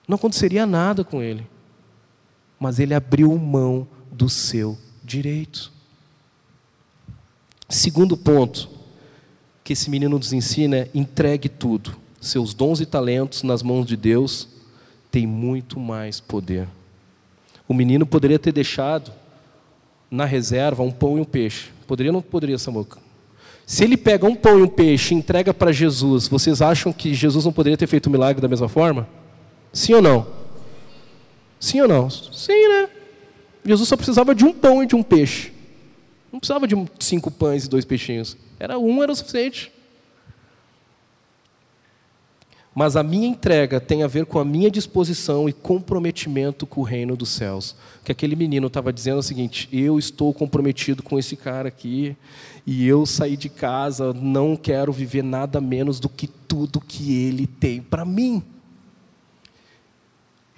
Não aconteceria nada com ele. Mas ele abriu mão do seu direito. Segundo ponto que esse menino nos ensina é entregue tudo. Seus dons e talentos nas mãos de Deus tem muito mais poder. O menino poderia ter deixado na reserva um pão e um peixe. Poderia ou não poderia, Samuca? Se ele pega um pão e um peixe e entrega para Jesus, vocês acham que Jesus não poderia ter feito o milagre da mesma forma? Sim ou não? Sim ou não? Sim, né? Jesus só precisava de um pão e de um peixe. Não precisava de cinco pães e dois peixinhos. Era um, era o suficiente. Mas a minha entrega tem a ver com a minha disposição e comprometimento com o reino dos céus. Que aquele menino estava dizendo é o seguinte: eu estou comprometido com esse cara aqui, e eu saí de casa, não quero viver nada menos do que tudo que ele tem para mim.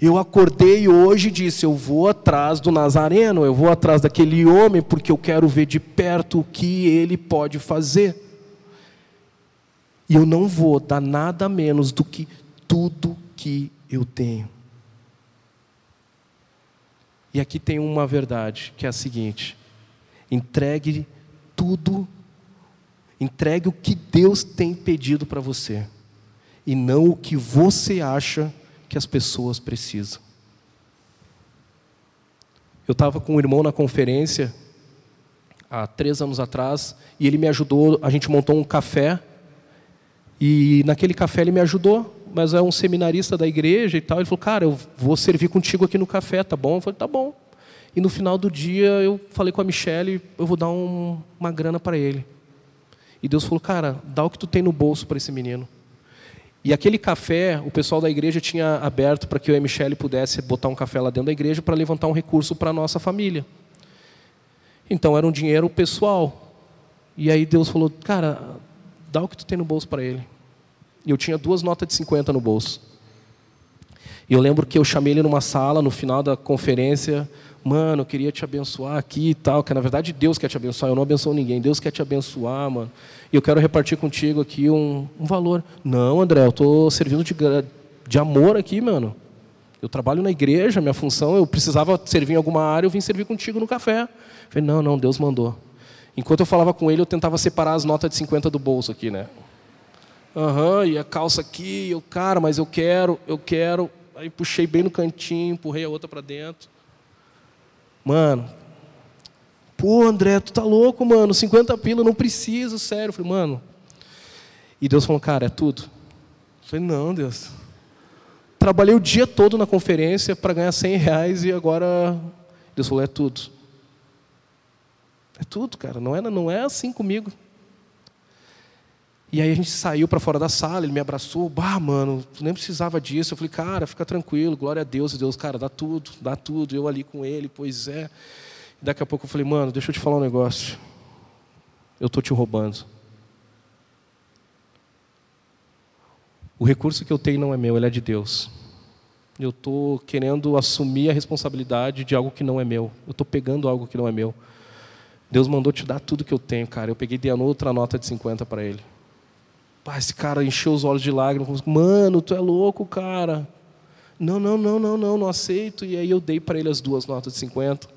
Eu acordei hoje e disse: Eu vou atrás do Nazareno, eu vou atrás daquele homem, porque eu quero ver de perto o que ele pode fazer. E eu não vou dar nada menos do que tudo que eu tenho. E aqui tem uma verdade, que é a seguinte: entregue tudo, entregue o que Deus tem pedido para você, e não o que você acha que as pessoas precisam. Eu estava com um irmão na conferência há três anos atrás e ele me ajudou. A gente montou um café e naquele café ele me ajudou, mas é um seminarista da igreja e tal. Ele falou, cara, eu vou servir contigo aqui no café, tá bom? Eu falei, tá bom. E no final do dia eu falei com a Michelle, eu vou dar um, uma grana para ele. E Deus falou, cara, dá o que tu tem no bolso para esse menino. E aquele café, o pessoal da igreja tinha aberto para que eu e a Michelle pudesse botar um café lá dentro da igreja para levantar um recurso para a nossa família. Então era um dinheiro pessoal. E aí Deus falou, cara, dá o que tu tem no bolso para ele. E eu tinha duas notas de 50 no bolso. E eu lembro que eu chamei ele numa sala no final da conferência, mano, eu queria te abençoar aqui e tal, que na verdade Deus quer te abençoar, eu não abençoo ninguém, Deus quer te abençoar, mano. E eu quero repartir contigo aqui um, um valor. Não, André, eu estou servindo de, de amor aqui, mano. Eu trabalho na igreja, minha função, eu precisava servir em alguma área, eu vim servir contigo no café. Eu falei, não, não, Deus mandou. Enquanto eu falava com ele, eu tentava separar as notas de 50 do bolso aqui, né? Aham, uhum, e a calça aqui, eu, cara, mas eu quero, eu quero. Aí puxei bem no cantinho, empurrei a outra para dentro. Mano, pô, André, tu tá louco, mano, 50 pila, não preciso, sério. Eu falei, mano. E Deus falou, cara, é tudo. Eu falei, não, Deus. Trabalhei o dia todo na conferência para ganhar 100 reais e agora Deus falou, é tudo. É tudo, cara. Não é, não é assim comigo. E aí a gente saiu para fora da sala, ele me abraçou, bah, mano, tu nem precisava disso. Eu falei, cara, fica tranquilo, glória a Deus, Deus, cara, dá tudo, dá tudo. Eu ali com ele, pois é. E daqui a pouco eu falei, mano, deixa eu te falar um negócio. Eu tô te roubando. O recurso que eu tenho não é meu, ele é de Deus. Eu estou querendo assumir a responsabilidade de algo que não é meu. Eu estou pegando algo que não é meu. Deus mandou te dar tudo que eu tenho, cara. Eu peguei e dei outra nota de 50 para ele. Pá, esse cara encheu os olhos de lágrimas. Mano, tu é louco, cara. Não, não, não, não, não, não aceito. E aí eu dei para ele as duas notas de 50.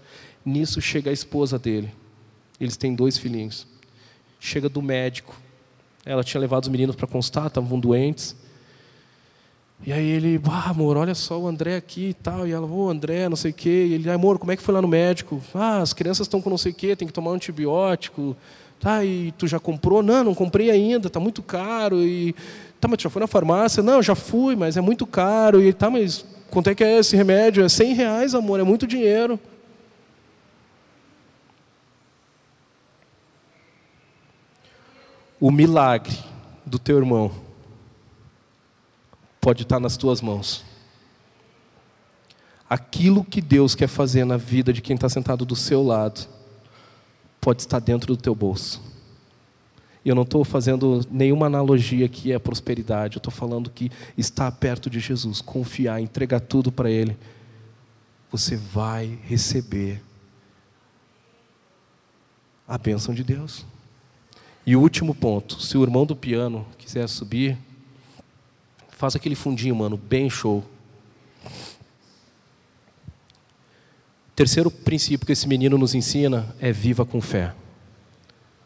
Nisso chega a esposa dele. Eles têm dois filhinhos. Chega do médico. Ela tinha levado os meninos para constar, estavam doentes. E aí ele, ah, amor, olha só o André aqui e tal. E ela, ô oh, André, não sei o quê. E ele, amor, como é que foi lá no médico? Ah, as crianças estão com não sei o quê, tem que tomar um antibiótico. Tá, e tu já comprou? Não, não comprei ainda, tá muito caro. E, tá, mas tu já foi na farmácia? Não, já fui, mas é muito caro. E, tá, mas quanto é que é esse remédio? É 100 reais, amor, é muito dinheiro. O milagre do teu irmão pode estar nas tuas mãos. Aquilo que Deus quer fazer na vida de quem está sentado do seu lado pode estar dentro do teu bolso. E eu não estou fazendo nenhuma analogia que é prosperidade, eu estou falando que estar perto de Jesus, confiar, entregar tudo para Ele, você vai receber a bênção de Deus. E o último ponto, se o irmão do piano quiser subir, faz aquele fundinho, mano, bem show. Terceiro princípio que esse menino nos ensina é viva com fé.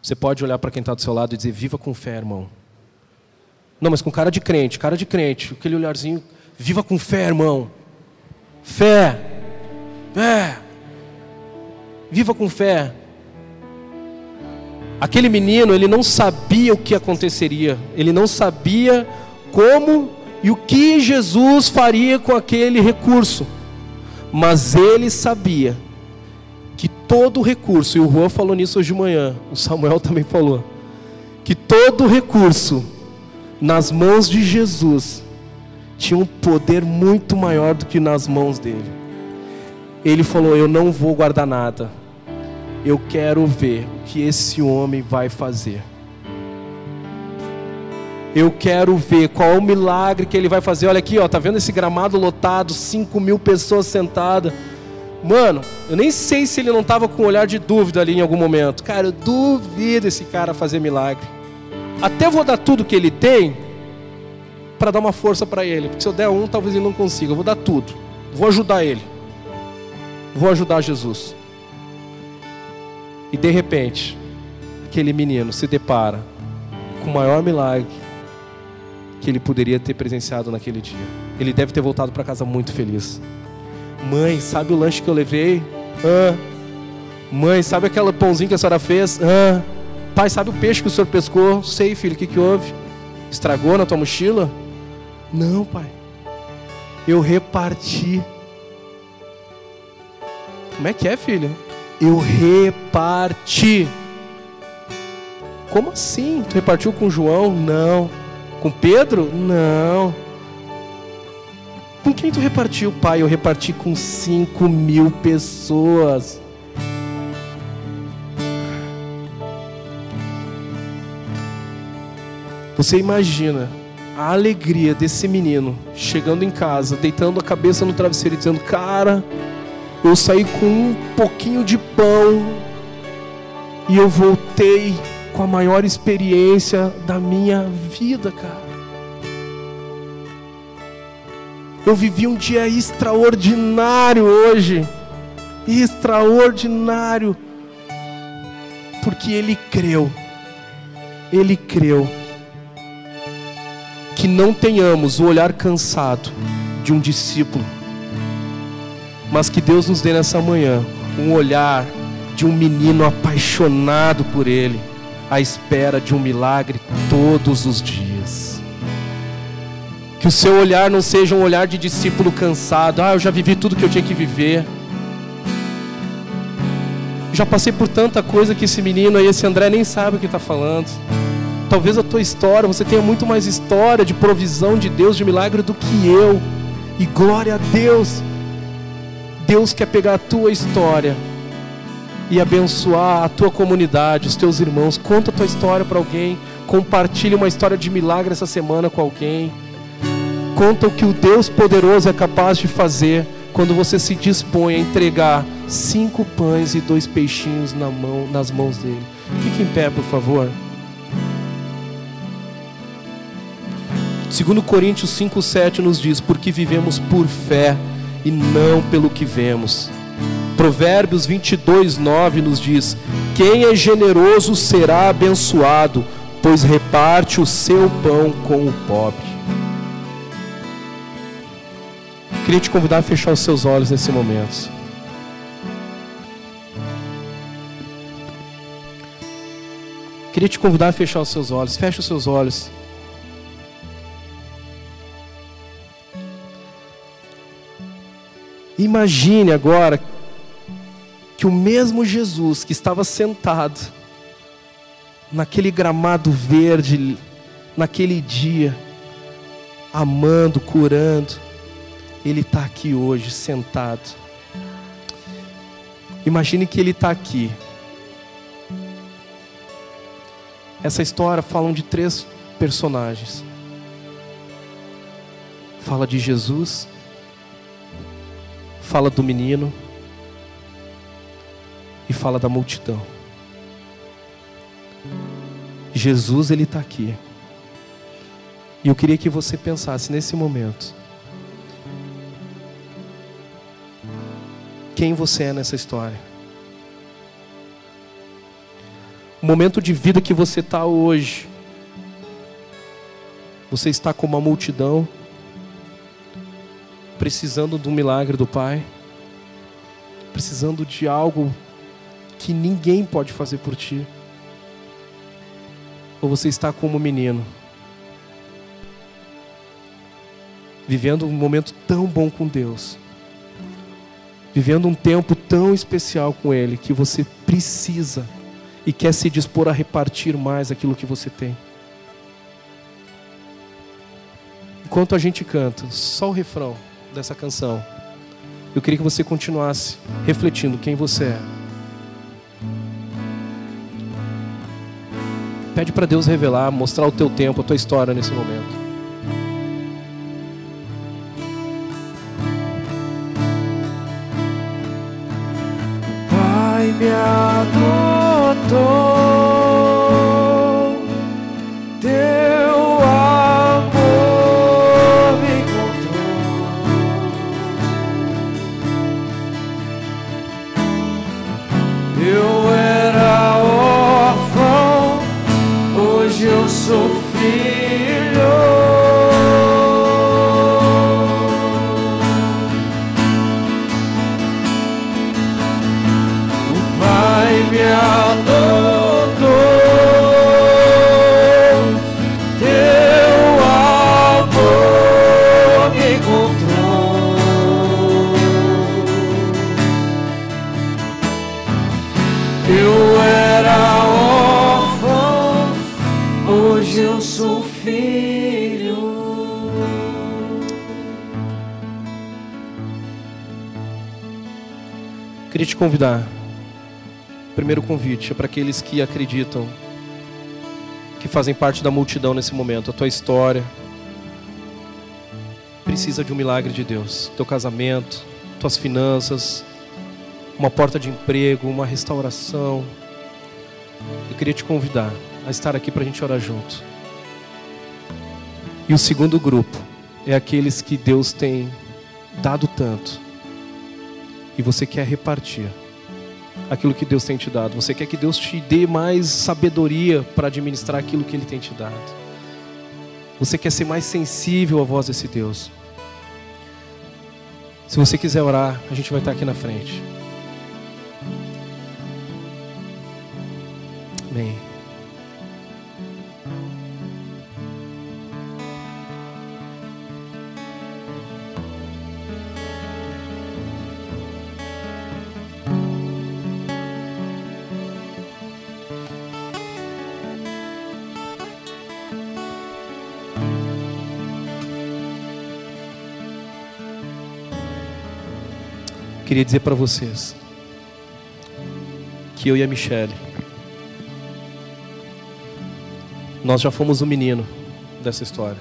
Você pode olhar para quem está do seu lado e dizer: Viva com fé, irmão. Não, mas com cara de crente, cara de crente, aquele olharzinho: Viva com fé, irmão. Fé. Fé. Viva com fé. Aquele menino, ele não sabia o que aconteceria, ele não sabia como e o que Jesus faria com aquele recurso, mas ele sabia que todo recurso, e o Juan falou nisso hoje de manhã, o Samuel também falou, que todo recurso nas mãos de Jesus tinha um poder muito maior do que nas mãos dele. Ele falou: Eu não vou guardar nada, eu quero ver o que esse homem vai fazer. Eu quero ver qual é o milagre que ele vai fazer. Olha aqui, ó, tá vendo esse gramado lotado, 5 mil pessoas sentadas. Mano, eu nem sei se ele não estava com um olhar de dúvida ali em algum momento. Cara, eu duvido esse cara fazer milagre. Até vou dar tudo que ele tem para dar uma força para ele. Porque se eu der um, talvez ele não consiga. Eu vou dar tudo. Vou ajudar ele. Vou ajudar Jesus. E de repente, aquele menino se depara com o maior milagre que ele poderia ter presenciado naquele dia. Ele deve ter voltado para casa muito feliz. Mãe, sabe o lanche que eu levei? Ah. Mãe, sabe aquele pãozinho que a senhora fez? Ah. Pai, sabe o peixe que o senhor pescou? Sei, filho, o que, que houve? Estragou na tua mochila? Não, pai. Eu reparti. Como é que é, filho? Eu reparti. Como assim? Tu repartiu com João? Não. Com Pedro? Não. Com quem tu repartiu, pai? Eu reparti com 5 mil pessoas. Você imagina a alegria desse menino chegando em casa, deitando a cabeça no travesseiro e dizendo: Cara, eu saí com um pouquinho de pão e eu voltei com a maior experiência da minha vida, cara. Eu vivi um dia extraordinário hoje. Extraordinário. Porque ele creu. Ele creu. Que não tenhamos o olhar cansado de um discípulo. Mas que Deus nos dê nessa manhã um olhar de um menino apaixonado por Ele, à espera de um milagre todos os dias. Que o seu olhar não seja um olhar de discípulo cansado. Ah, eu já vivi tudo que eu tinha que viver. Já passei por tanta coisa que esse menino aí, esse André, nem sabe o que está falando. Talvez a tua história, você tenha muito mais história de provisão de Deus, de milagre do que eu. E glória a Deus. Deus quer pegar a tua história e abençoar a tua comunidade, os teus irmãos. Conta a tua história para alguém. Compartilhe uma história de milagre essa semana com alguém conta o que o Deus poderoso é capaz de fazer quando você se dispõe a entregar cinco pães e dois peixinhos na mão, nas mãos dele. Fique em pé, por favor. Segundo Coríntios 5:7 nos diz: "Porque vivemos por fé e não pelo que vemos." Provérbios 22:9 nos diz: "Quem é generoso será abençoado, pois reparte o seu pão com o pobre." Queria te convidar a fechar os seus olhos nesse momento. Queria te convidar a fechar os seus olhos. Feche os seus olhos. Imagine agora que o mesmo Jesus que estava sentado naquele gramado verde, naquele dia, amando, curando, Ele está aqui hoje, sentado. Imagine que Ele está aqui. Essa história fala de três personagens. Fala de Jesus, fala do menino e fala da multidão. Jesus, Ele está aqui. E eu queria que você pensasse nesse momento. Quem você é nessa história? O momento de vida que você está hoje. Você está com uma multidão, precisando de um milagre do Pai, precisando de algo que ninguém pode fazer por ti. Ou você está como um menino, vivendo um momento tão bom com Deus, vivendo um tempo tão especial com Ele, que você precisa e quer se dispor a repartir mais aquilo que você tem. Enquanto a gente canta, só o refrão dessa canção, eu queria que você continuasse refletindo quem você é. Pede para Deus revelar, mostrar o teu tempo, a tua história nesse momento. Pai me adotou. Te convidar. Primeiro convite é para aqueles que acreditam, que fazem parte da multidão nesse momento. A tua história precisa de um milagre de Deus. Teu casamento, tuas finanças, uma porta de emprego, uma restauração. Eu queria te convidar a estar aqui para a gente orar junto. E o segundo grupo é aqueles que Deus tem dado tanto e você quer repartir aquilo que Deus tem te dado. Você quer que Deus te dê mais sabedoria para administrar aquilo que Ele tem te dado. Você quer ser mais sensível à voz desse Deus. Se você quiser orar, a gente vai estar aqui na frente. Amém. Queria dizer para vocês que eu e a Michelle, nós já fomos o menino dessa história.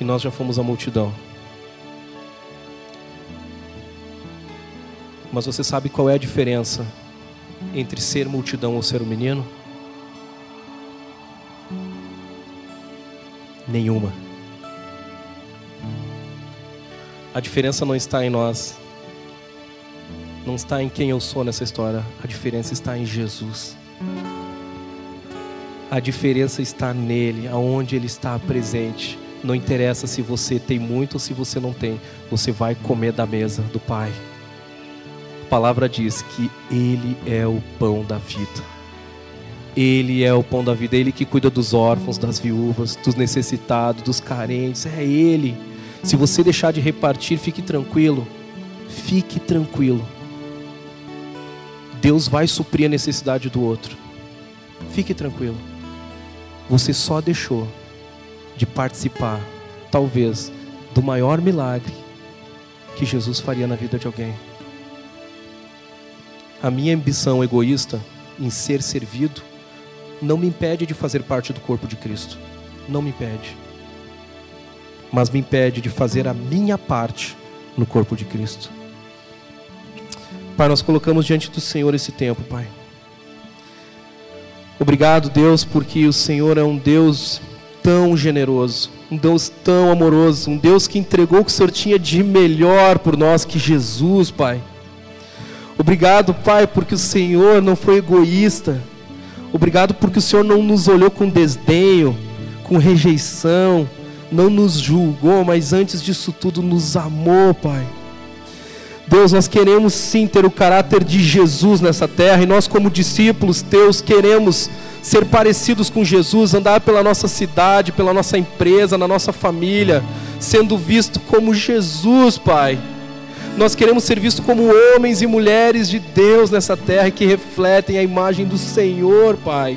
E nós já fomos a multidão. Mas você sabe qual é a diferença entre ser multidão ou ser um menino? Nenhuma. A diferença não está em nós. Não está em quem eu sou nessa história. A diferença está em Jesus. A diferença está nele, aonde ele está presente. Não interessa se você tem muito ou se você não tem. Você vai comer da mesa do Pai. A palavra diz que ele é o pão da vida. Ele é o pão da vida, ele que cuida dos órfãos, das viúvas, dos necessitados, dos carentes. É ele. Se você deixar de repartir, fique tranquilo. Fique tranquilo. Deus vai suprir a necessidade do outro. fique tranquilo. Você só deixou de participar, talvez, do maior milagre que Jesus faria na vida de alguém. A minha ambição egoísta em ser servido não me impede de fazer parte do corpo de Cristo. Não me impede. Mas me impede de fazer a minha parte no corpo de Cristo. Pai, nós colocamos diante do Senhor esse tempo, Pai. Obrigado, Deus, porque o Senhor é um Deus tão generoso, um Deus tão amoroso, um Deus que entregou o que o Senhor tinha de melhor por nós, que Jesus, Pai. Obrigado, Pai, porque o Senhor não foi egoísta. Obrigado porque o Senhor não nos olhou com desdenho, com rejeição, não nos julgou, mas antes disso tudo nos amou, Pai. Deus, nós queremos sim ter o caráter de Jesus nessa terra, e nós, como discípulos teus, queremos ser parecidos com Jesus, andar pela nossa cidade, pela nossa empresa, na nossa família, sendo visto como Jesus, Pai. Nós queremos ser vistos como homens e mulheres de Deus nessa terra que refletem a imagem do Senhor, Pai.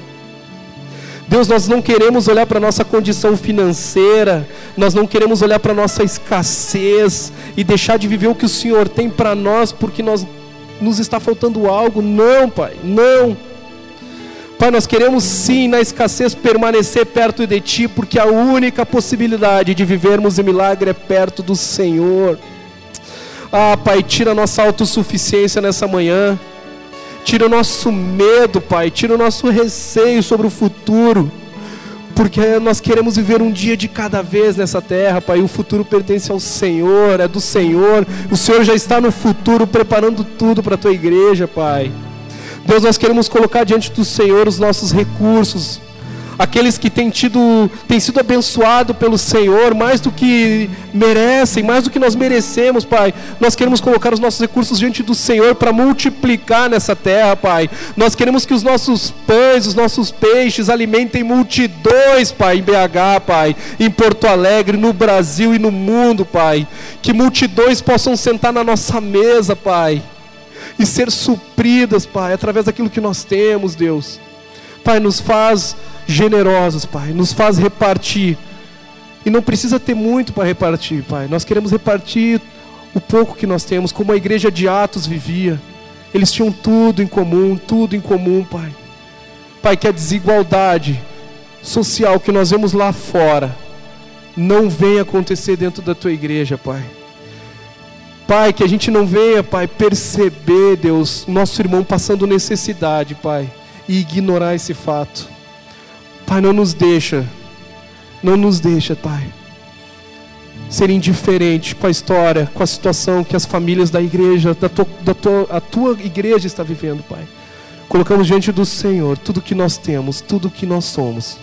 Deus, nós não queremos olhar para a nossa condição financeira, nós não queremos olhar para a nossa escassez e deixar de viver o que o Senhor tem para nós porque nós, nos está faltando algo. Não, Pai, não. Pai, nós queremos sim, na escassez, permanecer perto de Ti, porque a única possibilidade de vivermos em milagre é perto do Senhor. Ah, Pai, tira a nossa autossuficiência nessa manhã, tira o nosso medo, Pai, tira o nosso receio sobre o futuro, porque nós queremos viver um dia de cada vez nessa terra, Pai. O futuro pertence ao Senhor, é do Senhor. O Senhor já está no futuro preparando tudo para a tua igreja, Pai. Deus, nós queremos colocar diante do Senhor os nossos recursos, aqueles que têm, tido, têm sido abençoados pelo Senhor mais do que merecem, mais do que nós merecemos, Pai. Nós queremos colocar os nossos recursos diante do Senhor para multiplicar nessa terra, Pai. Nós queremos que os nossos pães, os nossos peixes alimentem multidões, Pai, em BH, Pai, em Porto Alegre, no Brasil e no mundo, Pai. Que multidões possam sentar na nossa mesa, Pai e ser supridas, Pai, através daquilo que nós temos, Deus. Pai, nos faz generosos, Pai, nos faz repartir. E não precisa ter muito para repartir, Pai. Nós queremos repartir o pouco que nós temos, como a igreja de Atos vivia. Eles tinham tudo em comum, tudo em comum, Pai. Pai, que a desigualdade social que nós vemos lá fora não venha acontecer dentro da tua igreja, Pai. Pai, que a gente não venha, Pai, perceber, Deus, nosso irmão passando necessidade, Pai, e ignorar esse fato. Pai, não nos deixa, não nos deixa, Pai, ser indiferente com a história, com a situação que as famílias da igreja, da tua, da tua, a tua igreja está vivendo, Pai. Colocamos diante do Senhor tudo que nós temos, tudo que nós somos.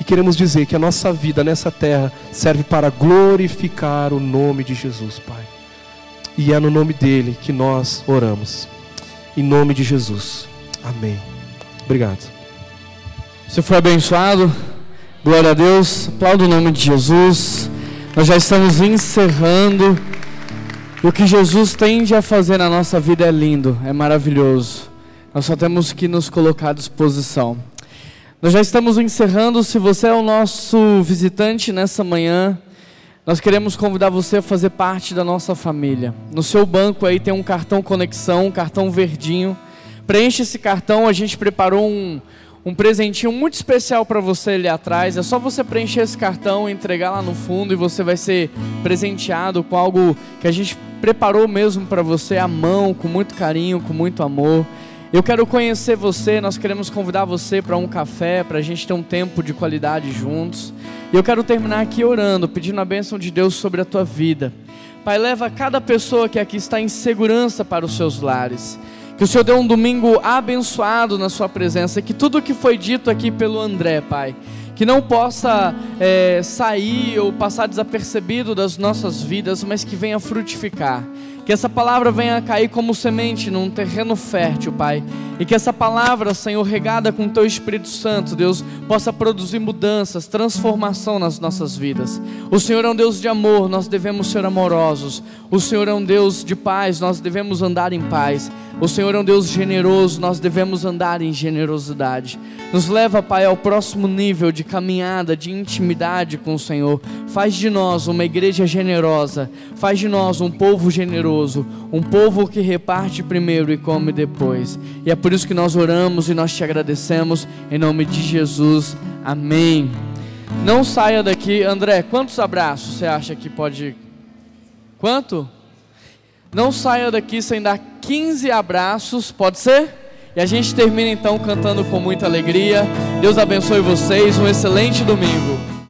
E queremos dizer que a nossa vida nessa terra serve para glorificar o nome de Jesus, Pai. E é no nome dele que nós oramos. Em nome de Jesus. Amém. Obrigado. Você foi abençoado. Glória a Deus. Aplauda o nome de Jesus. Nós já estamos encerrando. O que Jesus tende a fazer na nossa vida é lindo, é maravilhoso. Nós só temos que nos colocar à disposição. Nós já estamos encerrando. Se você é o nosso visitante nessa manhã, nós queremos convidar você a fazer parte da nossa família. No seu banco aí tem um cartão conexão, um cartão verdinho. Preenche esse cartão. A gente preparou um, um presentinho muito especial para você ali atrás. É só você preencher esse cartão, entregar lá no fundo e você vai ser presenteado com algo que a gente preparou mesmo para você à mão, com muito carinho, com muito amor. Eu quero conhecer você, nós queremos convidar você para um café, para a gente ter um tempo de qualidade juntos. E eu quero terminar aqui orando, pedindo a bênção de Deus sobre a tua vida. Pai, leva cada pessoa que aqui está em segurança para os seus lares. Que o Senhor dê um domingo abençoado na sua presença. Que tudo que foi dito aqui pelo André, Pai, que não possa é, sair ou passar desapercebido das nossas vidas, mas que venha frutificar. Que essa palavra venha cair como semente num terreno fértil, Pai. E que essa palavra, Senhor, regada com Teu Espírito Santo, Deus, possa produzir mudanças, transformação nas nossas vidas. O Senhor é um Deus de amor, nós devemos ser amorosos. O Senhor é um Deus de paz, nós devemos andar em paz. O Senhor é um Deus generoso, nós devemos andar em generosidade. Nos leva, Pai, ao próximo nível de caminhada, de intimidade com o Senhor. Faz de nós uma igreja generosa, faz de nós um povo generoso, um povo que reparte primeiro e come depois. E é por isso que nós oramos e nós te agradecemos, em nome de Jesus. Amém. Não saia daqui, André. Quantos abraços você acha que pode? Quanto? Não saia daqui sem dar 15 abraços, pode ser? E a gente termina então cantando com muita alegria. Deus abençoe vocês, um excelente domingo.